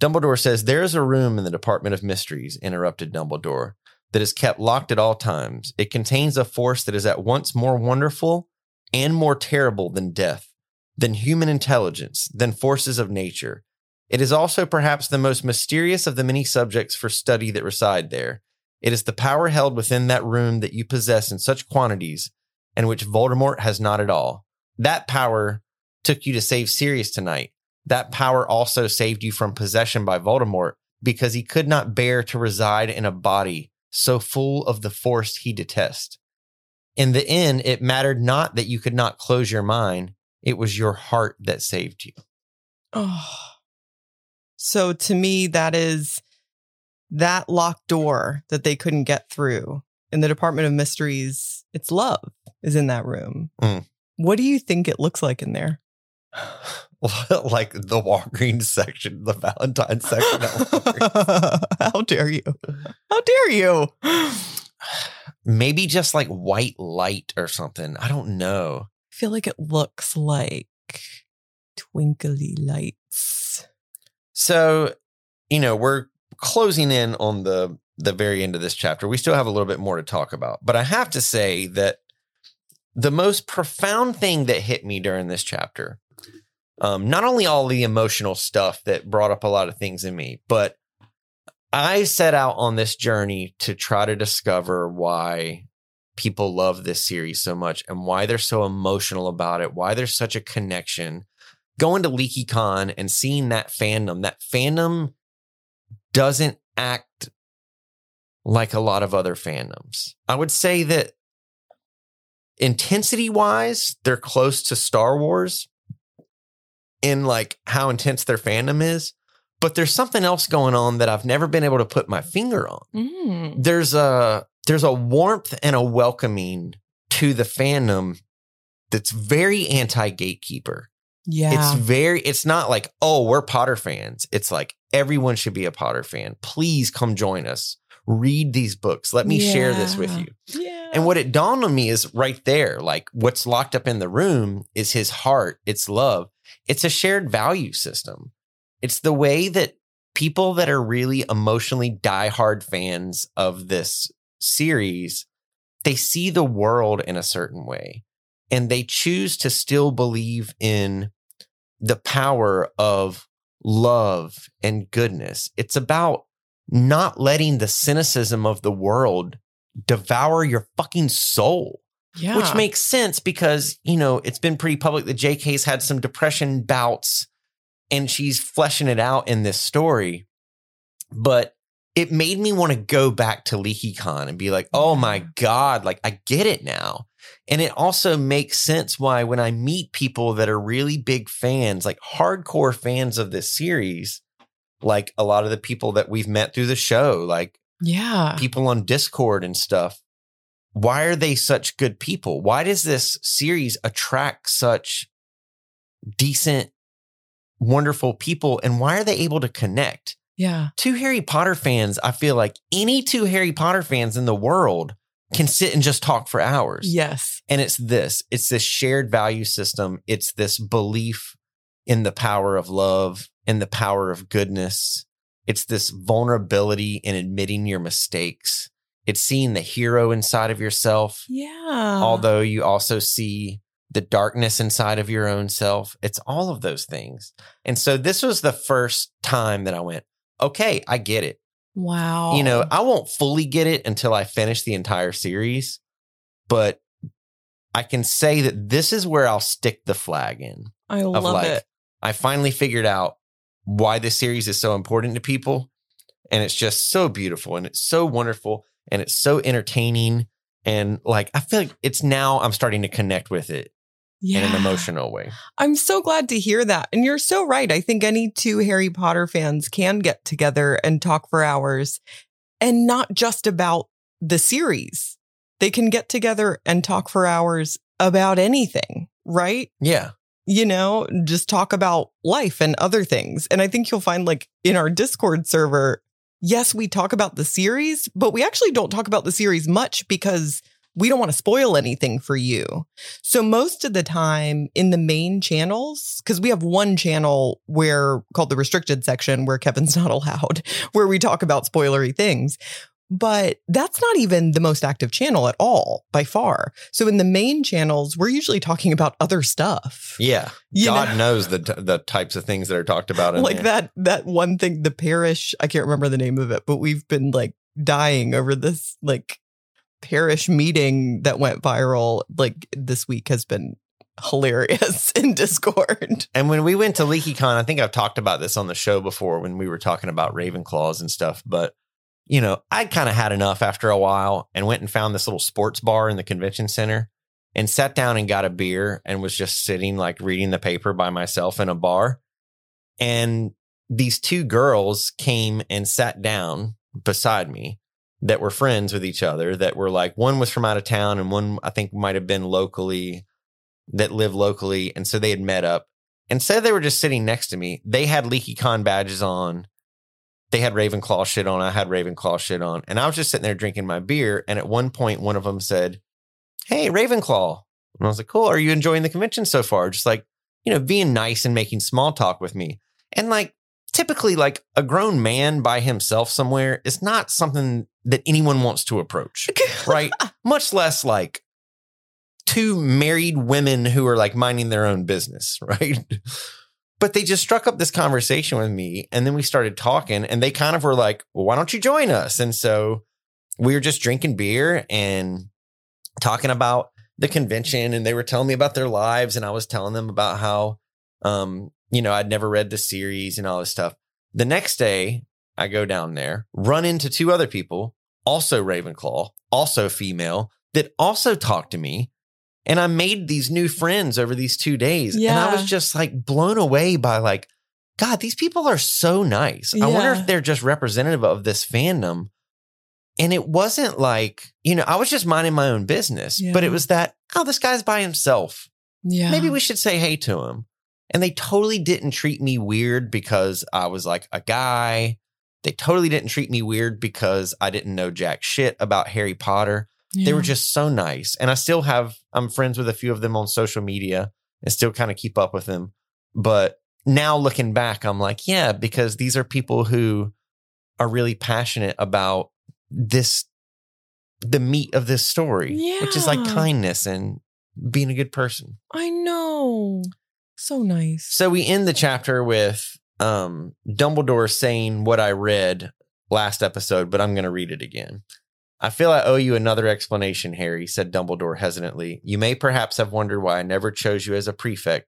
Dumbledore says, There is a room in the Department of Mysteries, interrupted Dumbledore, that is kept locked at all times. It contains a force that is at once more wonderful and more terrible than death, than human intelligence, than forces of nature. It is also perhaps the most mysterious of the many subjects for study that reside there. It is the power held within that room that you possess in such quantities and which Voldemort has not at all. That power took you to save Sirius tonight. That power also saved you from possession by Voldemort because he could not bear to reside in a body so full of the force he detests. In the end, it mattered not that you could not close your mind. It was your heart that saved you. Oh. So to me, that is that locked door that they couldn't get through in the Department of Mysteries. It's love is in that room. Mm. What do you think it looks like in there? (sighs) (sighs) (laughs) like the Walgreens section, the Valentine section. at Walgreens. (laughs) How dare you? How dare you? (sighs) Maybe just like white light or something. I don't know. I feel like it looks like twinkly lights. So, you know, we're closing in on the the very end of this chapter. We still have a little bit more to talk about, but I have to say that the most profound thing that hit me during this chapter, um, not only all the emotional stuff that brought up a lot of things in me, but I set out on this journey to try to discover why people love this series so much and why they're so emotional about it, why there's such a connection. Going to LeakyCon and seeing that fandom, that fandom doesn't act like a lot of other fandoms. I would say that intensity wise, they're close to Star Wars in like how intense their fandom is. But there's something else going on that I've never been able to put my finger on. Mm. There's a there's a warmth and a welcoming to the fandom that's very anti-gatekeeper. Yeah. It's very, it's not like, oh, we're Potter fans. It's like everyone should be a Potter fan. Please come join us. read these books. Let me share this with you. Yeah. And what it dawned on me is right there, like what's locked up in the room is his heart, it's love. It's a shared value system. It's the way that people that are really emotionally diehard fans of this series, they see the world in a certain way and they choose to still believe in the power of love and goodness. It's about not letting the cynicism of the world devour your fucking soul. Yeah. Which makes sense because, you know, it's been pretty public that JK's had some depression bouts and she's fleshing it out in this story. But it made me want to go back to Leaky Con and be like, oh my God, like I get it now. And it also makes sense why when I meet people that are really big fans, like hardcore fans of this series, like a lot of the people that we've met through the show, like yeah. people on Discord and stuff. Why are they such good people? Why does this series attract such decent, wonderful people? And why are they able to connect? Yeah. Two Harry Potter fans, I feel like any two Harry Potter fans in the world can sit and just talk for hours. Yes. And it's this it's this shared value system, it's this belief in the power of love, in the power of goodness. It's this vulnerability in admitting your mistakes. It's seeing the hero inside of yourself, Yeah. although you also see the darkness inside of your own self. It's all of those things. And so this was the first time that I went, okay, I get it. wow. You know, I won't fully get it until I finish the entire series, but I can say that this is where I'll stick the flag in I love like, it. I finally figured out why this series is so important to people. And it's just so beautiful and it's so wonderful and it's so entertaining. And like, I feel like it's now I'm starting to connect with it Yeah. in an emotional way. I'm so glad to hear that. And you're so right. I think any two Harry Potter fans can get together and talk for hours and not just about the series. They can get together and talk for hours about anything, right? Yeah. You know, just talk about life and other things. And I think you'll find like in our Discord server, yes, we talk about the series, but we actually don't talk about the series much because we don't want to spoil anything for you. So most of the time in the main channels, because we have one channel where called the restricted section where Kevin's (laughs) not allowed, where we talk about spoilery things. But that's not even the most active channel at all by far. So in the main channels, we're usually talking about other stuff. Yeah. You God know? knows the, t- the types of things that are talked about in like there. that that one thing the parish i can't remember the name of it but we've been like dying over this like parish meeting that went viral like this week has been hilarious (laughs) in discord And when we went to LeakyCon, I think I've talked about this on the show before when we were talking about Ravenclaws and stuff. But, you know, I kind of had enough after a while and went and found this little sports bar in the convention center and sat down and got a beer and was just sitting like reading the paper by myself in a bar. And these two girls came and sat down beside me that were friends with each other that were like one was from out of town and one I think might have been locally that live locally. And so they had met up and said they were just sitting next to me. They had Leaky Con badges on. They had Ravenclaw shit on. I had Ravenclaw shit on. And I was just sitting there drinking my beer. And at one point, one of them said, Hey, Ravenclaw. And I was like, Cool. Are you enjoying the convention so far? Just like, you know, being nice and making small talk with me. And like, typically, like a grown man by himself somewhere is not something that anyone wants to approach (laughs) right? Much less like two married women who are like minding their own business, (laughs) right? But they just struck up this conversation with me and then we started talking and they kind of were like, well, why don't you join us? And so we were just drinking beer and talking about the convention and they were telling me about their lives and I was telling them about how um you know I'd never read the series and all this stuff. The next day I go down there, run into two other people, also Ravenclaw, also female, that also talked to me. And I made these new friends over these two days. And I was just like blown away by like, God, these people are so nice. I wonder if they're just representative of this fandom. And it wasn't like, you know, I was just minding my own business, but it was that, oh, this guy's by himself. yeah Maybe we should say hey to him. And they totally didn't treat me weird because I was like a guy They totally didn't treat me weird because I didn't know jack shit about Harry Potter. They were just so nice. And I still have, I'm friends with a few of them on social media and still kind of keep up with them. But now looking back, I'm like, yeah, because these are people who are really passionate about this, the meat of this story, which is like kindness and being a good person. I know. So nice. So we end the chapter with um, Dumbledore saying what I read last episode, but I'm going to read it again. I feel I owe you another explanation, Harry, said Dumbledore hesitantly. You may perhaps have wondered why I never chose you as a prefect.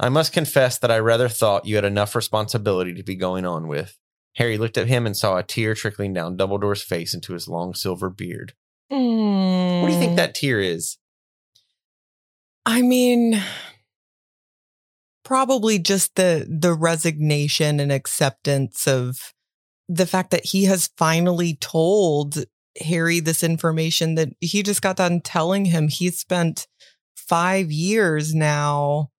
I must confess that I rather thought you had enough responsibility to be going on with. Harry looked at him and saw a tear trickling down Dumbledore's face into his long silver beard. What do you think hmm. that tear is? I mean, probably just the the resignation and acceptance of the fact that he has finally told Harry this information that he just got done telling him. He spent five years now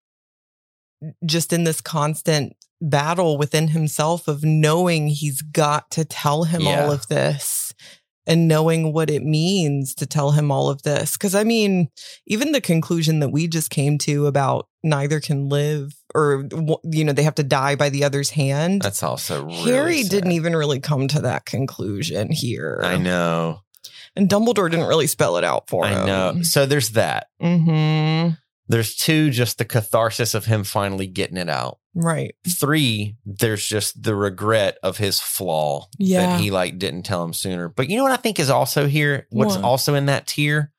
just in this constant battle within himself of knowing he's got to tell him Yeah. all of this and knowing what it means to tell him all of this. Cause I mean, even the conclusion that we just came to about neither can live or, you know, they have to die by the other's hand. That's also really Harry sad. didn't even really come to that conclusion here. I know. And Dumbledore didn't really spell it out for him. I know. So there's that. hmm There's two, just the catharsis of him finally getting it out. Right. Three, there's just the regret of his flaw Yeah. that he like didn't tell him sooner. But you know what I think is also here? What's What? also in that tear?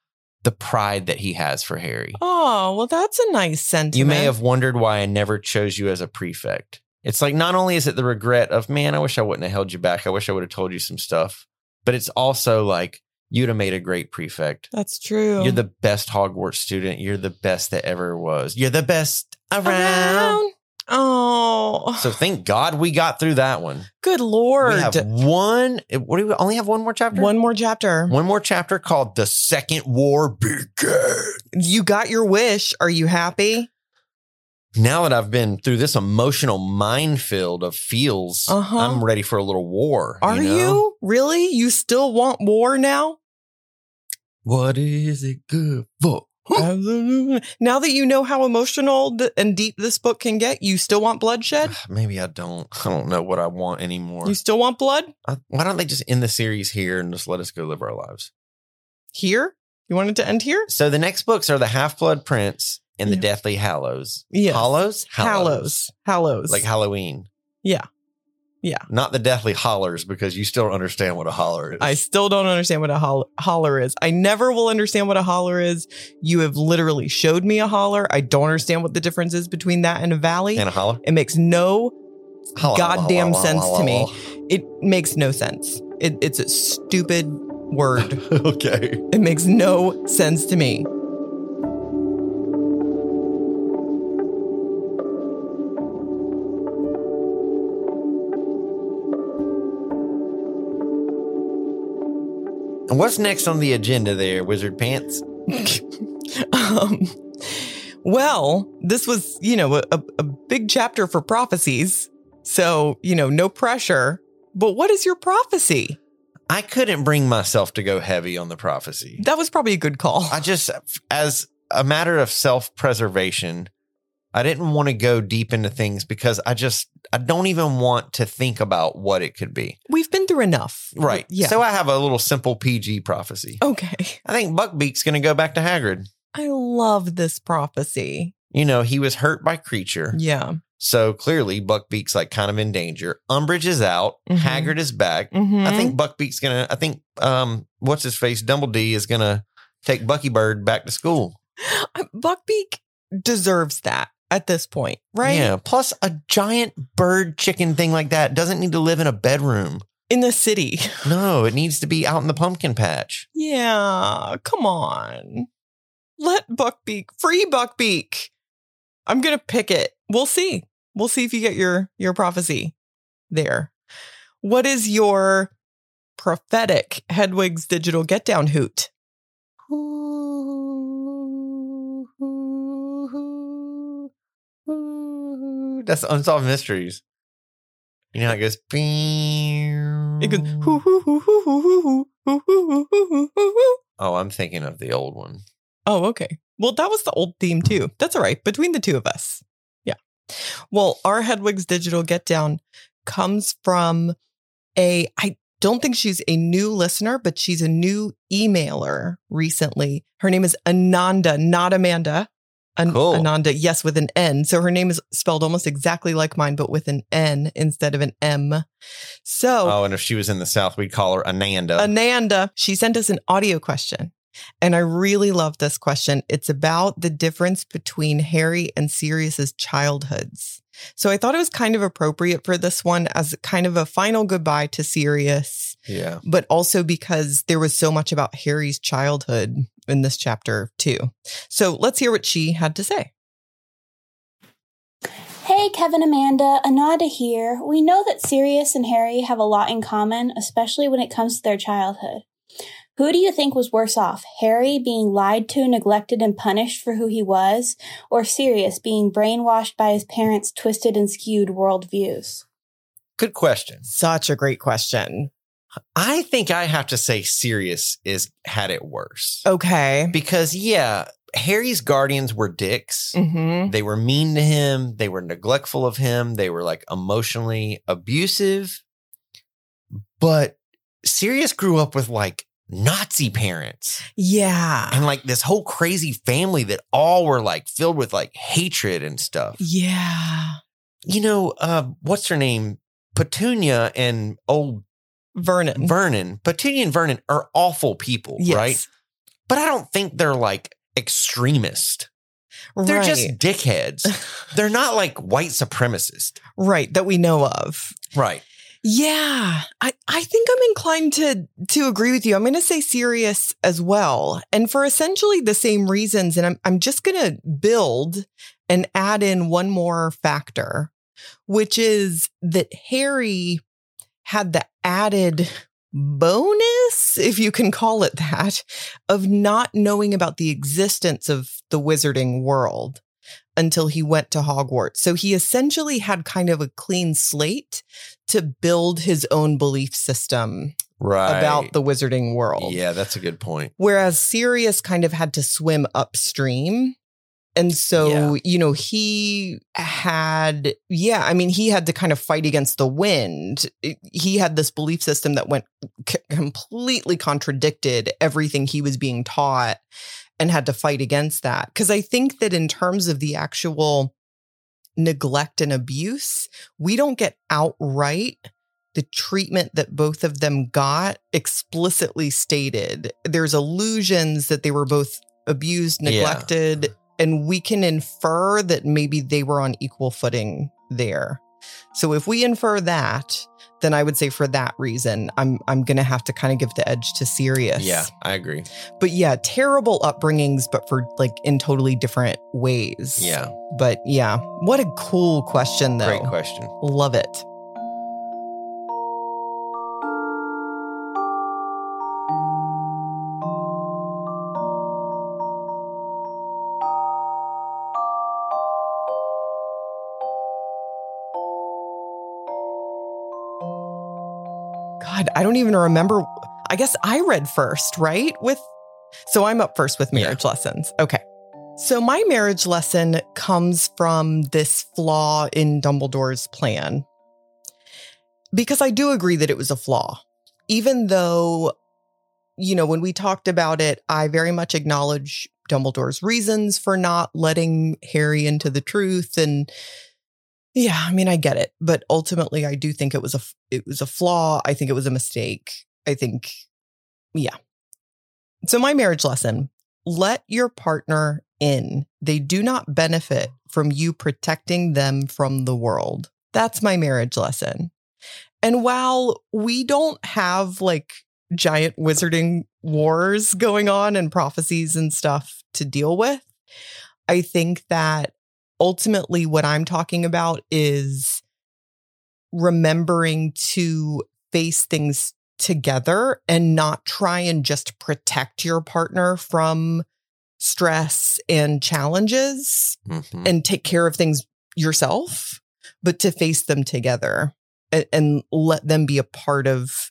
The pride that he has for Harry. Oh, well, that's a nice sentiment. You may have wondered why I never chose you as a prefect. It's like not only is it the regret of, man, I wish I wouldn't have held you back. I wish I would have told you some stuff. But it's also like, you'd have made a great prefect. That's true. You're the best Hogwarts student. You're the best that ever was. You're the best around. around. Oh, So thank God we got through that one. good lord! We have one. What do we only have? One more chapter. One more chapter. One more chapter called "The Second War Begins." You got your wish. Are you happy? Now that I've been through this emotional minefield of feels, Uh-huh. I'm ready for a little war. Are you, know? really? You still want war now? What is it good for? Now that you know how emotional and deep this book can get, you still want bloodshed? Ah, maybe I don't. I don't know what I want anymore. You still want blood I- why don't they just end the series here and just let us go live our lives? here? You want it to end here? So the next books are the Half Blood Prince and the Yeah. Deathly Hallows. Yes. Hollows? Hallows. Hallows. Like Halloween. Yeah. Yeah. Not the Deathly Hollers because you still don't understand what a holler is. I still don't understand what a hol- holler is. I never will understand what a holler is. You have literally showed me a holler. I don't understand what the difference is between that and a valley. and a holler? it makes no Holla, goddamn holla, sense holla, to me. It makes no sense. It, it's a stupid word. (laughs) okay. it makes no sense to me. And what's next on the agenda there, Wizard Pants? (laughs) um, well, this was, you know, a, a big chapter for prophecies. So, you know, no pressure. But what is your prophecy? I couldn't bring myself to go heavy on the prophecy. That was probably a good call. I just, as a matter of self preservation, I didn't want to go deep into things because I just, I don't even want to think about what it could be. We've been through enough. Right. Yeah. So I have a little simple PG prophecy. okay. I think Buckbeak's going to go back to Hagrid. I love this prophecy. You know, he was hurt by Kreacher. Yeah. So clearly Buckbeak's like kind of in danger. Umbridge is out. Mhm. Hagrid is back. Mhm. I think Buckbeak's going to, I think, um, what's his face? Dumbledore is going to take Bucky Bird back to school. (gasps) Buckbeak deserves that at this point, right? Yeah. Plus, a giant bird chicken thing like that doesn't need to live in a bedroom. In the city. No, it needs to be out in the pumpkin patch. Yeah. Come on. Let Buckbeak free Buckbeak. I'm gonna pick it. We'll see. We'll see if you get your your prophecy there. What is your prophetic Hedwig's digital get down hoot? That's unsolved mysteries. You know, it goes. It goes. Oh, I'm thinking of the old one. Oh, okay. Well, that was the old theme too. That's all right. Between the two of us. Yeah. Well, our Hedwig's digital get down comes from a, I don't think she's a new listener, but she's a new emailer recently. Her name is Ananda, not Amanda. An- Cool. Ananda, yes, with an N. So her name is spelled almost exactly like mine, but with an N instead of an M. So Oh, and if she was in the South, we'd call her Ananda. Ananda, she sent us an audio question. And I really love this question. It's about the difference between Harry and Sirius's childhoods. So I thought it was kind of appropriate for this one as kind of a final goodbye to Sirius, yeah. but also because there was so much about Harry's childhood in this chapter too. So let's hear what she had to say. Hey, Kevin, Amanda, Anada here. We know that Sirius and Harry have a lot in common, especially when it comes to their childhood. Who do you think was worse off? Harry being lied to, neglected, and punished for who he was, or Sirius being brainwashed by his parents' twisted and skewed worldviews? Good question. Such a great question. I think I have to say Sirius is had it worse. Okay. Because yeah, Harry's guardians were dicks. hmm They were mean to him. They were neglectful of him. They were like emotionally abusive. But Sirius grew up with like Nazi parents Yeah. and like this whole crazy family that all were like filled with like hatred and stuff. Yeah. You know, uh, what's her name? Petunia and old Vernon. Vernon. Petunia and Vernon are awful people, Yes. right? But I don't think they're like extremist. They're right. just dickheads. (laughs) they're not like white supremacists. right that we know of. Right. Yeah, I, I think I'm inclined to to agree with you. I'm going to say Sirius as well, and for essentially the same reasons. And I'm I'm just going to build and add in one more factor, which is that Harry had the added bonus, if you can call it that, of not knowing about the existence of the wizarding world until he went to Hogwarts. So he essentially had kind of a clean slate to build his own belief system Right. about the wizarding world. Yeah, that's a good point. Whereas Sirius kind of had to swim upstream. And so, Yeah. you know, he had, yeah, I mean, he had to kind of fight against the wind. He had this belief system that went c- completely contradicted everything he was being taught and had to fight against that. Cause I think that in terms of the actual neglect and abuse, we don't get outright the treatment that both of them got explicitly stated. There's allusions that they were both abused, Yeah. And we can infer that maybe they were on equal footing there. So if we infer that, then I would say for that reason, I'm I'm gonna have to kind of give the edge to Sirius. Yeah, I agree. But yeah, terrible upbringings, but for like in totally different ways. Yeah, But yeah, what a cool question though. great question. Love it. God, I don't even remember. I guess I read first, right? With so I'm up first with Yeah. marriage lessons. Okay. So my marriage lesson comes from this flaw in Dumbledore's plan. Because I do agree that it was a flaw. Even though, you know, when we talked about it, I very much acknowledge Dumbledore's reasons for not letting Harry into the truth and yeah, I mean, I get it, but ultimately, I do think it was a it was a flaw. I think it was a mistake. I think, yeah. So my marriage lesson: let your partner in. They do not benefit from you protecting them from the world. That's my marriage lesson. And while we don't have like giant wizarding wars going on and prophecies and stuff to deal with, I think that ultimately what I'm talking about is remembering to face things together and not try and just protect your partner from stress and challenges Mhm. and take care of things yourself, but to face them together. and, and let them be a part of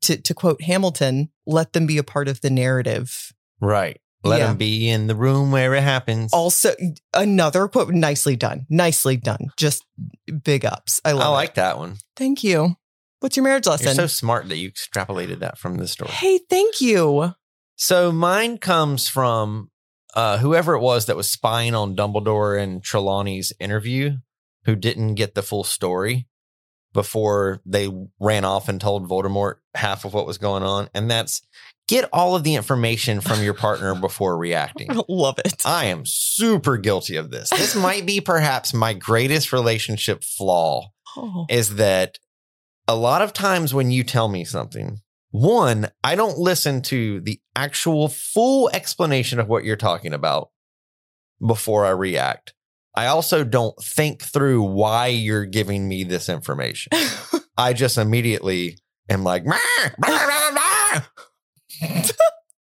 to to quote Hamilton, let them be a part of the narrative. Right. Let Yeah. him be in the room where it happens. Also, another quote, nicely done, nicely done. Just big ups. I I like it. that one. Thank you. What's your marriage lesson? You're so smart that you extrapolated that from the story. hey, thank you. So mine comes from uh, whoever it was that was spying on Dumbledore and Trelawney's interview, who didn't get the full story before they ran off and told Voldemort half of what was going on. And that's get all of the information from your partner (laughs) before reacting. love it. I am super guilty of this. This might be perhaps my greatest relationship flaw Oh. is that a lot of times when you tell me something, one, I don't listen to the actual full explanation of what you're talking about before I react. I also don't think through why you're giving me this information. (laughs) I just immediately am like,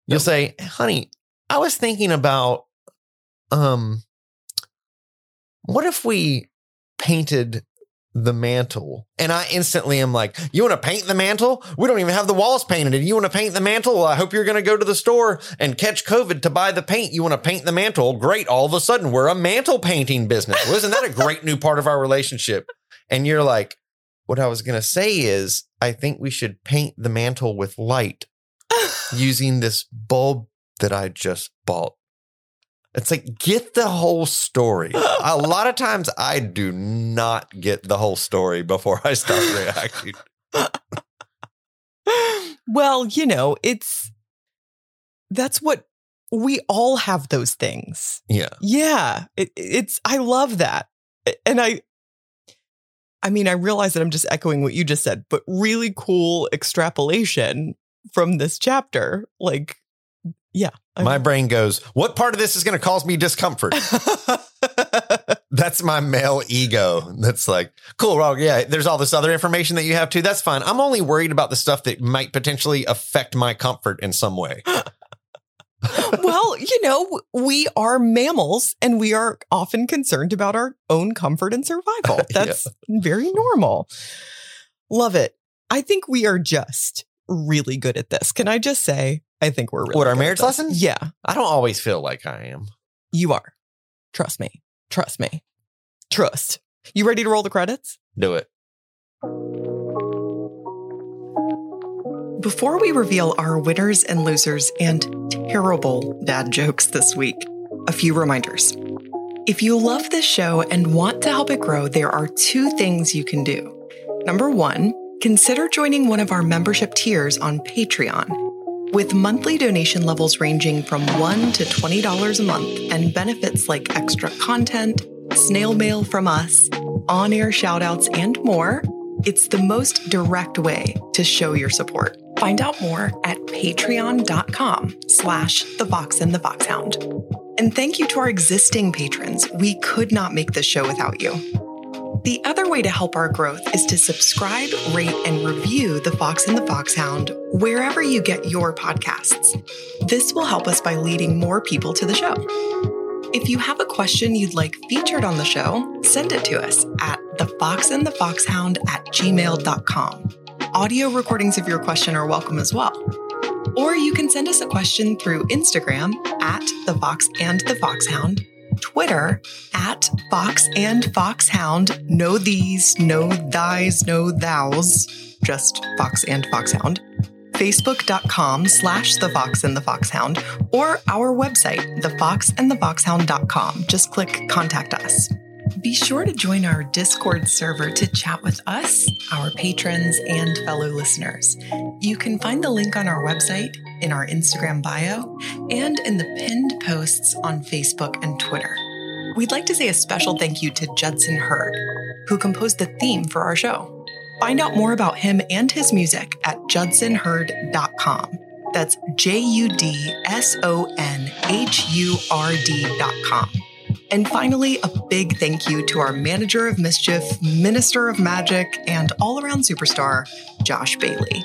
you'll say, honey, I was thinking about, um, what if we painted the mantle? And I instantly am like, you want to paint the mantle? We don't even have the walls painted. And you want to paint the mantle? Well, I hope you're going to go to the store and catch COVID to buy the paint. You want to paint the mantle? Great. All of a sudden, we're a mantle painting business. Well, isn't that a great new part of our relationship? And you're like, what I was going to say is, I think we should paint the mantle with light (laughs) using this bulb that I just bought. It's like, get the whole story. (laughs) A lot of times I do not get the whole story before I start (laughs) reacting. well, you know, it's that's what we all have those things. Yeah. Yeah, it, it's I love that, and I, I mean, I realize that I'm just echoing what you just said, but really cool extrapolation from this chapter. Like, yeah, I- My brain goes, what part of this is going to cause me discomfort? (laughs) That's my male ego. That's like, cool, well, yeah, there's all this other information that you have too. That's fine. I'm only worried about the stuff that might potentially affect my comfort in some way. (laughs) well, you know, we are mammals and we are often concerned about our own comfort and survival. (laughs) That's very normal. Love it. I think we are just really good at this. Can I just say, I think we're really What, our good marriage this. lessons? Yeah, I don't always feel like I am. you are. Trust me. Trust me. Trust. You ready to roll the credits? Do it. Before we reveal our winners and losers and terrible dad jokes this week, a few reminders. If you love this show and want to help it grow, there are two things you can do. Number one, consider joining one of our membership tiers on Patreon. With monthly donation levels ranging from $1 to $20 a month and benefits like extra content, snail mail from us, on air shoutouts, and more, it's the most direct way to show your support. Find out more at patreon.com slash the Fox and the Foxhound. And thank you to our existing patrons. We could not make this show without you. The other way to help our growth is to subscribe, rate, and review The Fox and the Foxhound wherever you get your podcasts. This will help us by leading more people to the show. If you have a question you'd like featured on the show, send it to us at thefoxandthefoxhound at gmail.com. Audio recordings of your question are welcome as well. Or you can send us a question through Instagram at the Fox and the Foxhound, Twitter at Fox and Foxhound, no these, no thys, no thous, just Fox and Foxhound, facebook.com slash the Fox and the Foxhound, or our website, thefoxandthefoxhound.com. Just click contact us. Be sure to join our Discord server to chat with us, our patrons, and fellow listeners. You can find the link on our website, in our Instagram bio, and in the pinned posts on Facebook and Twitter. We'd like to say a special thank you to Judson Hurd, who composed the theme for our show. Find out more about him and his music at judsonhurd.com. That's J U D S O N H U R D.com. And finally, a big thank you to our manager of mischief, minister of magic, and all around superstar, Josh Bailey.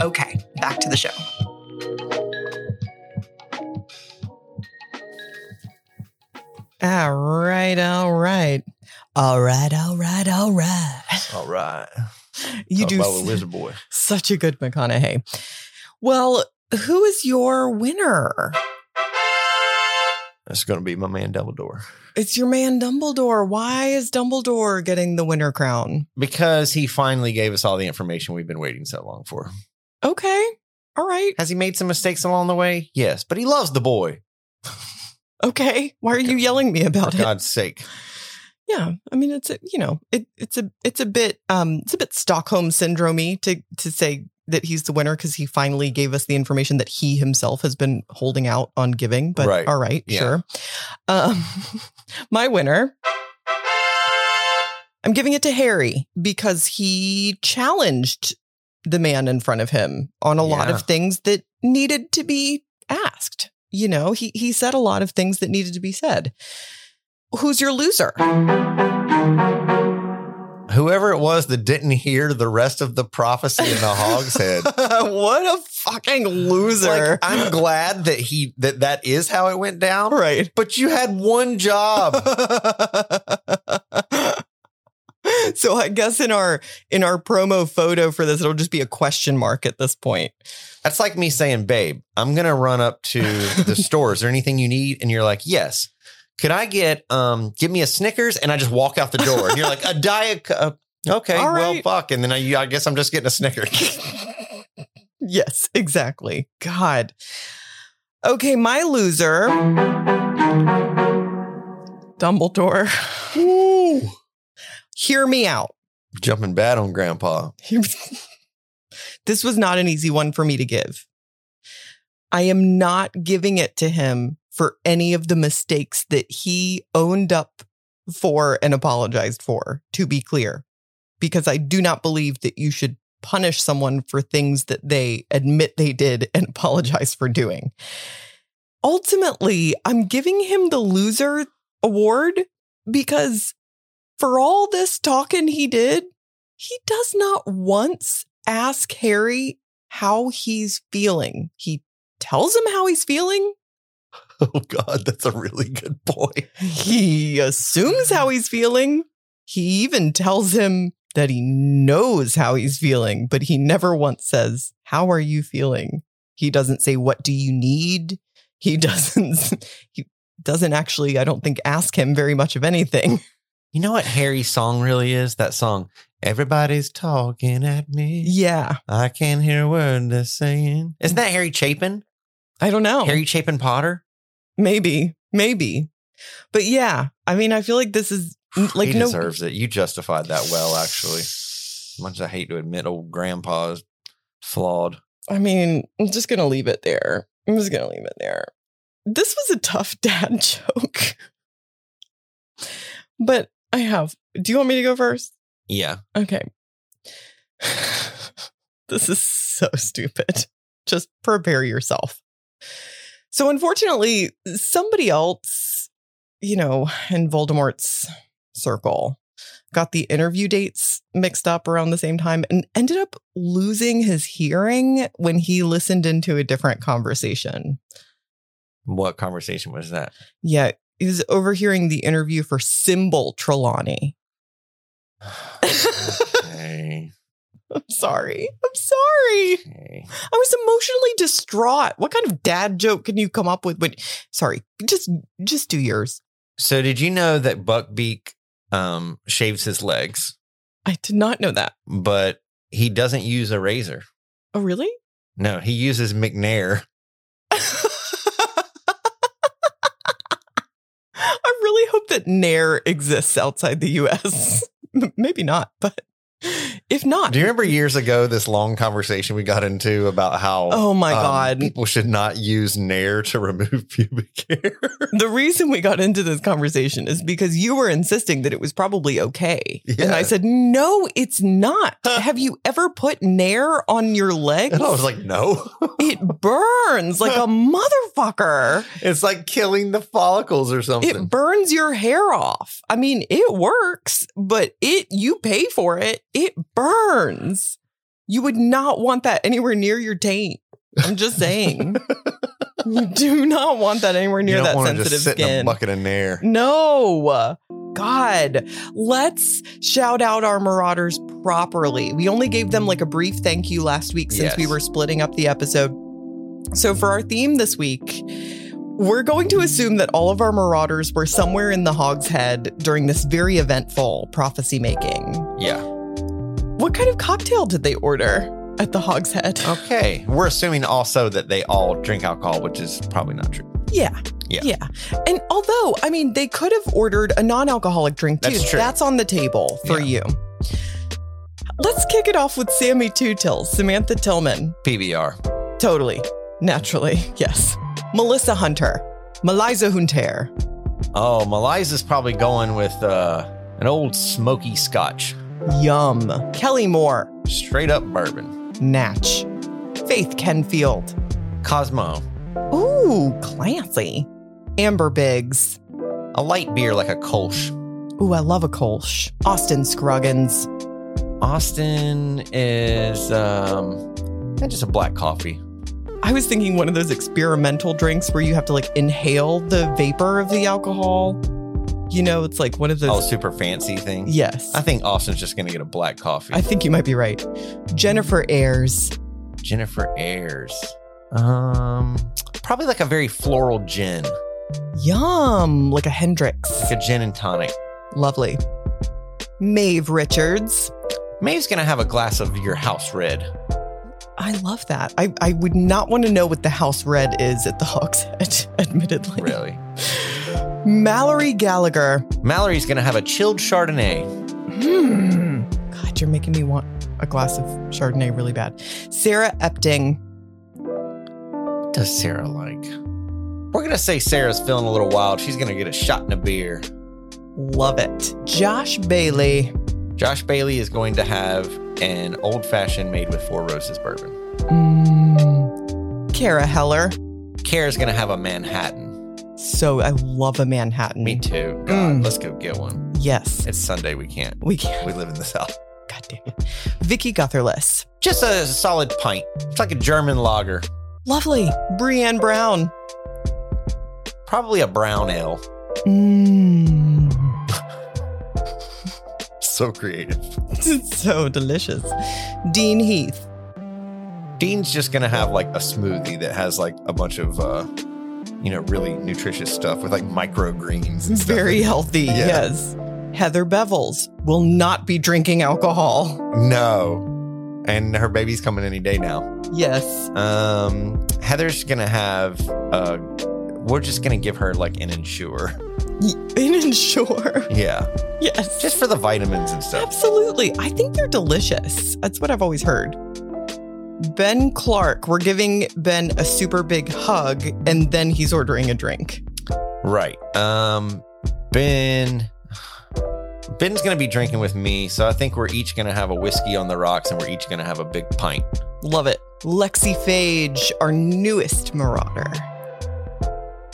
Okay, back to the show. All right, all right. All right, all right, all right. All right. You Talk do about s- a wizard boy. such a good McConaughey. Well, who is your winner? That's going to be my man Dumbledore It's your man Dumbledore. Why is Dumbledore getting the winner crown? because he finally gave us all the information we've been waiting so long for. Okay. All right. Has he made some mistakes along the way? Yes, but he loves the boy. Okay. Why are you yelling me For about it? For God's sake. Yeah. I mean, it's a, you know, it, it's a, it's a bit, um, it's a bit Stockholm syndromey to, to say that he's the winner because he finally gave us the information that he himself has been holding out on giving. But Right. all right, Yeah. sure. Um, (laughs) my winner, I'm giving it to Harry because he challenged the man in front of him on a lot of things that needed to be asked. You know, he he said a lot of things that needed to be said. Who's your loser? Whoever it was that didn't hear the rest of the prophecy in the hog's head. (laughs) what a fucking loser. Like, I'm glad that he that that is how it went down. right. But you had one job. (laughs) so I guess in our in our promo photo for this, it'll just be a question mark at this point. That's like me saying, "Babe, I'm gonna run up to the (laughs) store. Is there anything you need?" And you're like, "Yes." Could I get um give me a Snickers? And I just walk out the door. And you're like, "A (laughs) diet." Uh, okay, All well, right. fuck. And then I, I guess I'm just getting a Snickers. yes, exactly. God. Okay, my loser. Dumbledore. Hear me out. Jumping bad on Grandpa. (laughs) this was not an easy one for me to give. I am not giving it to him for any of the mistakes that he owned up for and apologized for, to be clear, because I do not believe that you should punish someone for things that they admit they did and (laughs) apologize for doing. Ultimately, I'm giving him the loser award because for all this talking he did, he does not once ask Harry how he's feeling. He tells him how he's feeling. (laughs) Oh God, that's a really good point. He assumes how he's feeling. He even tells him that he knows how he's feeling, but he never once says, How are you feeling? He doesn't say, What do you need? He (laughs) doesn't, he doesn't actually, I don't think, ask him very much of anything. (laughs) You know what Harry's song really is? That song, Everybody's Talking at Me. Yeah, I can't hear a word they're saying. Isn't that Harry Chapin? I don't know. Harry Chapin Potter? Maybe, maybe. But yeah, I mean, I feel like this is like he no. deserves it. You justified that well, actually. As much as I hate to admit old grandpa's flawed. I mean, I'm just gonna leave it there. I'm just gonna leave it there. This was a tough (laughs) dad joke, but I have. Do you want me to go first? Yeah. Okay. (sighs) this is so stupid. Just prepare yourself. So, unfortunately, somebody else, you know, in Voldemort's circle got the interview dates mixed up around the same time and ended up losing his hearing when he listened into a different conversation. What conversation was that? Yeah, he was overhearing the interview for Symbol Trelawney. (sighs) okay. I'm sorry. I'm sorry. okay. I was emotionally distraught. What kind of dad joke can you come up with when sorry, just just do yours. So did you know that Buckbeak um shaves his legs, I did not know that. but he doesn't use a razor? Oh, really? No, he uses Macnair. (laughs) I really hope that Nair exists outside the US. (laughs) Maybe not, but if not, Do you remember years ago this long conversation we got into about how oh my um, God. people should not use Nair to remove (laughs) pubic hair? The reason we got into this conversation is because you were insisting that it was probably okay. And I said, no, it's not. (laughs) Have you ever put Nair on your legs? and I was like, no. (laughs) it burns like a motherfucker. it's like killing the follicles or something. It burns your hair off. I mean, it works, but it you pay for it. It burns. You would not want that anywhere near your taint. I'm just saying. (laughs) you do not want that anywhere you near don't that want to sensitive just sit in a skin. bucket of Nair. No. God, let's shout out our Marauders properly. We only gave them like a brief thank you last week since we were splitting up the episode. So, for our theme this week, we're going to assume that all of our marauders were somewhere in the Hog's Head during this very eventful prophecy making. Yeah. What kind of cocktail did they order at the Hog's Head? Okay. We're assuming also that they all drink alcohol, which is probably not true. Yeah. Yeah. Yeah. And although, I mean, they could have ordered a non alcoholic drink too. That's true. That's on the table for Yeah. you. Let's kick it off with Sammy Two Tills, Samantha Tillman. PBR. Totally. Naturally. Yes. Melissa Hunter. Meliza Hunter. Oh, Meliza's probably going with uh, an old smoky scotch. Yum. Kelly Moore. Straight up bourbon. Natch. Faith Kenfield. Cosmo. Ooh, classy. Amber Biggs. A light beer like a Kolsch. Ooh, I love a Kolsch. Austin Scruggins. Austin is um just a black coffee. I was thinking one of those experimental drinks where you have to like inhale the vapor of the alcohol. You know, it's like one of those. Oh, super fancy things? yes. I think Austin's just gonna get a black coffee. I think you might be right. Jennifer Ayers. Jennifer Ayers. Um, probably like a very floral gin, Yum. Like a Hendrick's. like a gin and tonic. Lovely. Maeve Richards. Maeve's gonna have a glass of your house red. I love that. I, I would not want to know what the house red is at the Hawks (laughs) admittedly. Really. (laughs) Mallory Gallagher. Mallory's gonna have a chilled Chardonnay. Hmm. God, you're making me want a glass of Chardonnay really bad. Sarah Epting. What does Sarah like? We're gonna say Sarah's feeling a little wild. She's gonna get a shot in a beer. Love it. Josh Bailey. Josh Bailey is going to have an old fashioned made with Four Roses bourbon. Mm. Kara Heller. Kara's gonna have a Manhattan. So I love a Manhattan. Me too. God, Mm. let's go get one. Yes. It's Sunday. We can't. We can't. We live in the South. God damn it. Vicky Gutherless. Just a solid pint. It's like a German lager. Lovely. Brienne Brown. Probably a brown ale. Mmm. So creative. (laughs) so delicious. Dean Heath. Dean's just gonna have like a smoothie that has like a bunch of uh you know, really nutritious stuff with like microgreens and stuff. Very healthy. Yeah. Yes. Heather Bevels will not be drinking alcohol. No. And her baby's coming any day now. Yes. Um Heather's gonna have uh we're just gonna give her like an Ensure. An Ensure. Yeah. Yes. Just for the vitamins and stuff. Absolutely. I think they're delicious. That's what I've always heard. Ben Clark, we're giving Ben a super big hug and then he's ordering a drink. Right. Um Ben Ben's gonna be drinking with me, so I think we're each gonna have a whiskey on the rocks and we're each gonna have a big pint. Love it. Lexi Phage, our newest marauder.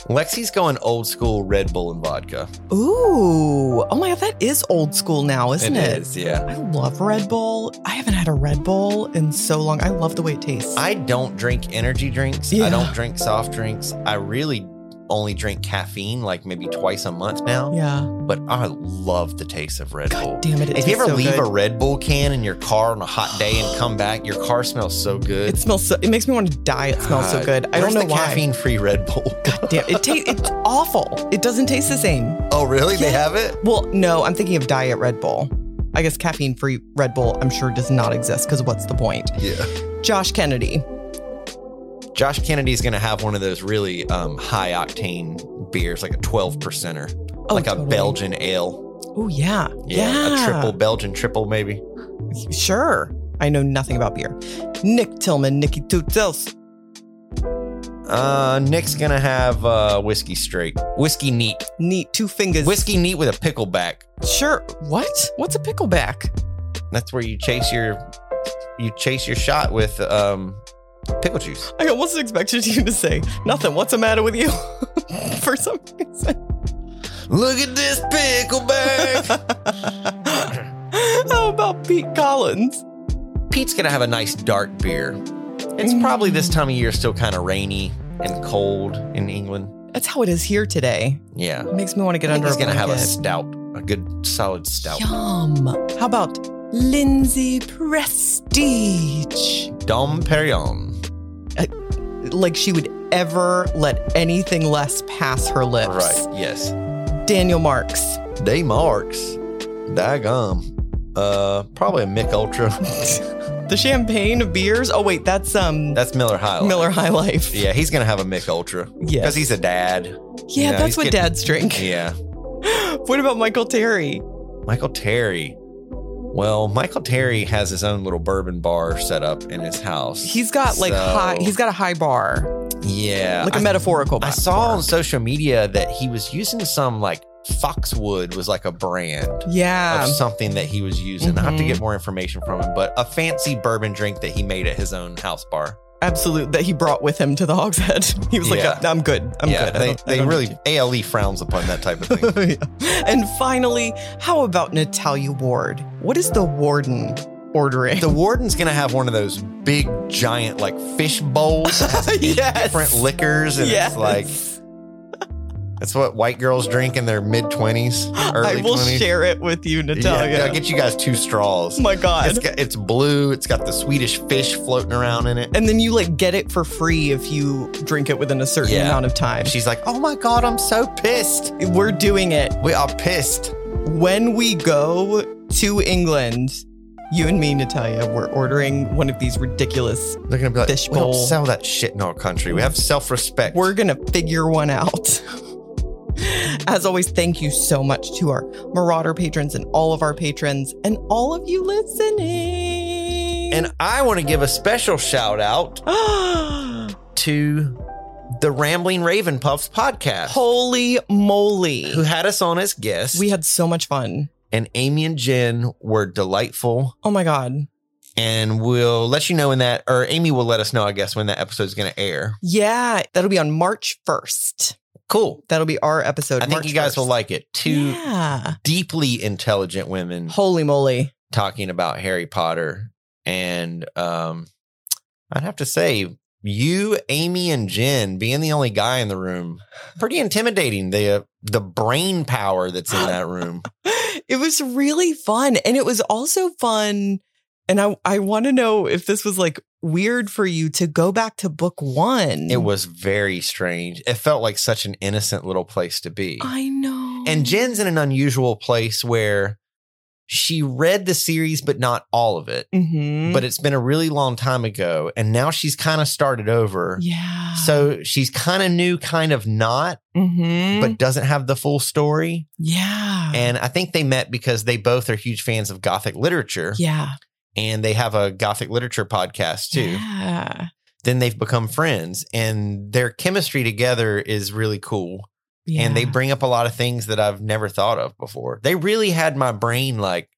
Lexi's going old school Red Bull and vodka. Ooh. Oh my God, that is old school now, isn't it? it? is, yeah. I love Red Bull. I haven't had a Red Bull in so long. I love the way it tastes. I don't drink energy drinks. Yeah. I don't drink soft drinks. I really only drink caffeine like maybe twice a month now. yeah. But I love the taste of Red Bull. Damn it. It If you ever so leave good. a Red Bull can in your car on a hot day and come (sighs) back, your car smells so good. it smells so, it makes me want to die. It smells so good. I don't know why. caffeine-free Red Bull. (laughs) God damn, it It tastes it's awful. It doesn't taste the same. oh, really? They have it? Well, no, I'm thinking of Diet Red Bull. I guess caffeine free Red Bull, I'm sure, does not exist because what's the point? Yeah. Josh Kennedy. Josh Kennedy's going to have one of those really um, high octane beers, like a 12 percenter, Oh, like a. Belgian ale. Oh, yeah. Yeah, a triple Belgian triple, maybe. Sure. I know nothing about beer. Nick Tillman, Nicky Toots. Uh, Nick's gonna have uh, whiskey straight, whiskey neat, Neat, two fingers. whiskey neat with a pickleback. Sure. What? What's a pickleback? That's where you chase your you chase your shot with um pickle juice. I almost expected you to say, nothing. What's the matter with you? (laughs) For some reason. Look at this pickleback. (laughs) How about Pete Collins? Pete's gonna have a nice dark beer. It's probably this time of year still kind of rainy and cold in England. That's how it is here today. Yeah, It makes me want to get I think under he's gonna have a blanket. stout, a good solid stout. Yum. How about Lindsay Prestige. Dom Perignon. Like she would ever let anything less pass her lips. Right. Yes. Daniel Marks. Day Marks. Daggum. Uh, probably a Mich Ultra. (laughs) The champagne of beers. Oh wait, that's um That's Miller High. Life. Miller High Life. Yeah, he's gonna have a Mich Ultra Yeah, because he's a dad. Yeah, you know, that's what getting- dads drink. Yeah, (gasps) What about Michael Terry? Michael Terry. Well, Michael Terry has his own little bourbon bar set up in his house. He's got like So, high he's got a high bar. yeah, Like a I- metaphorical bar. I bar. saw on social media that he was using some like Foxwood was like a brand Yeah. of something that he was using. I have to Mhm. get more information from him, but a fancy bourbon drink that he made at his own house bar. Absolute that he brought with him to the Hog's Head. (laughs) He was Yeah. like, I'm good. I'm yeah, good. They, they really ALE frowns upon that type of thing. (laughs) you." And finally, how about Natalia Ward? What is the warden ordering? the warden's gonna have one of those big giant like fish bowls that has eight Yes. different liquors, and yes. it's like that's what white girls drink in their mid (gasps) twenties, I will 20s. share it with you, Yeah, Natalia. I'll get you guys two straws. oh my god. It's got, it's blue. It's got the Swedish fish floating around in it. and then you like get it for free if you drink it within a certain Yeah. amount of time. She's like, "Oh my god, I'm so pissed. We're doing it. We are pissed." When we go to England, you and me, Natalia, we're ordering one of these ridiculous. They're gonna be like, Fish "We don't sell that shit in our country. We have self respect." We're going to figure one out. (laughs) As always, thank you so much to our Marauder patrons and all of our patrons and all of you listening. and I want to give a special shout out (gasps) to the Rambling Raven Puffs podcast, holy moly. who had us on as guests. We had so much fun. and Amy and Jen were delightful. Oh my God. And we'll let you know when that, or Amy will let us know, I guess, when that episode is going to air. Yeah, that'll be on March 1st. Cool. That'll be our episode. I think March you guys 1st. will like it. Two Yeah. deeply intelligent women Holy moly. talking about Harry Potter. And um, I'd have to say, you, Amy, and Jen being the only guy in the room, pretty intimidating. The uh, the brain power that's in (gasps) that room. It was really fun. And it was also fun. And I, I want to know if this was like weird for you to go back to book one. It was very strange. It felt like such an innocent little place to be. I know. And Jen's in an unusual place where she read the series, but not all of it. Mhm. But it's been a really long time ago. And now she's kind of started over. yeah. So she's kind of new, kind of not, Mhm. but doesn't have the full story. yeah. And I think they met because they both are huge fans of Gothic literature yeah. And they have a Gothic literature podcast too. Yeah. Then they've become friends and their chemistry together is really cool. and they bring up a lot of things that I've never thought of before. They really had my brain like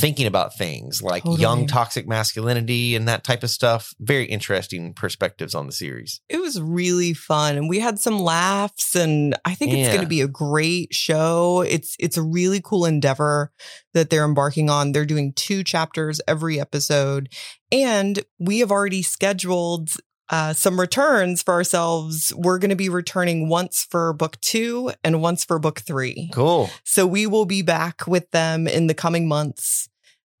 thinking about things like Totally. young toxic masculinity and that type of stuff. Very interesting perspectives on the series. It was really fun and we had some laughs and I think it's going to be a great show. It's it's a really cool endeavor that they're embarking on. They're doing two chapters every episode and we have already scheduled uh, some returns for ourselves. We're going to be returning once for book 2 and once for book 3. Cool. So we will be back with them in the coming months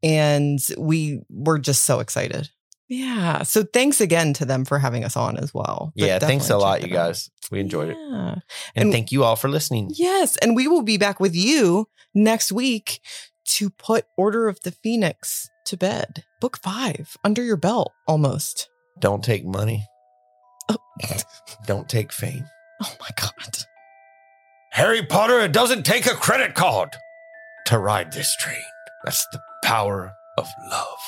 and we we're just so excited. Yeah. So thanks again to them for having us on as well. But Yeah, thanks a lot, you guys. We enjoyed it. And, And- thank you all for listening. Yes, and we will be back with you next week to put Order of the Phoenix to bed. Book 5 under your belt almost. Don't take money. Oh. (laughs) Don't take fame. Oh my god. Harry Potter, it doesn't take a credit card to ride this train. That's the power of love.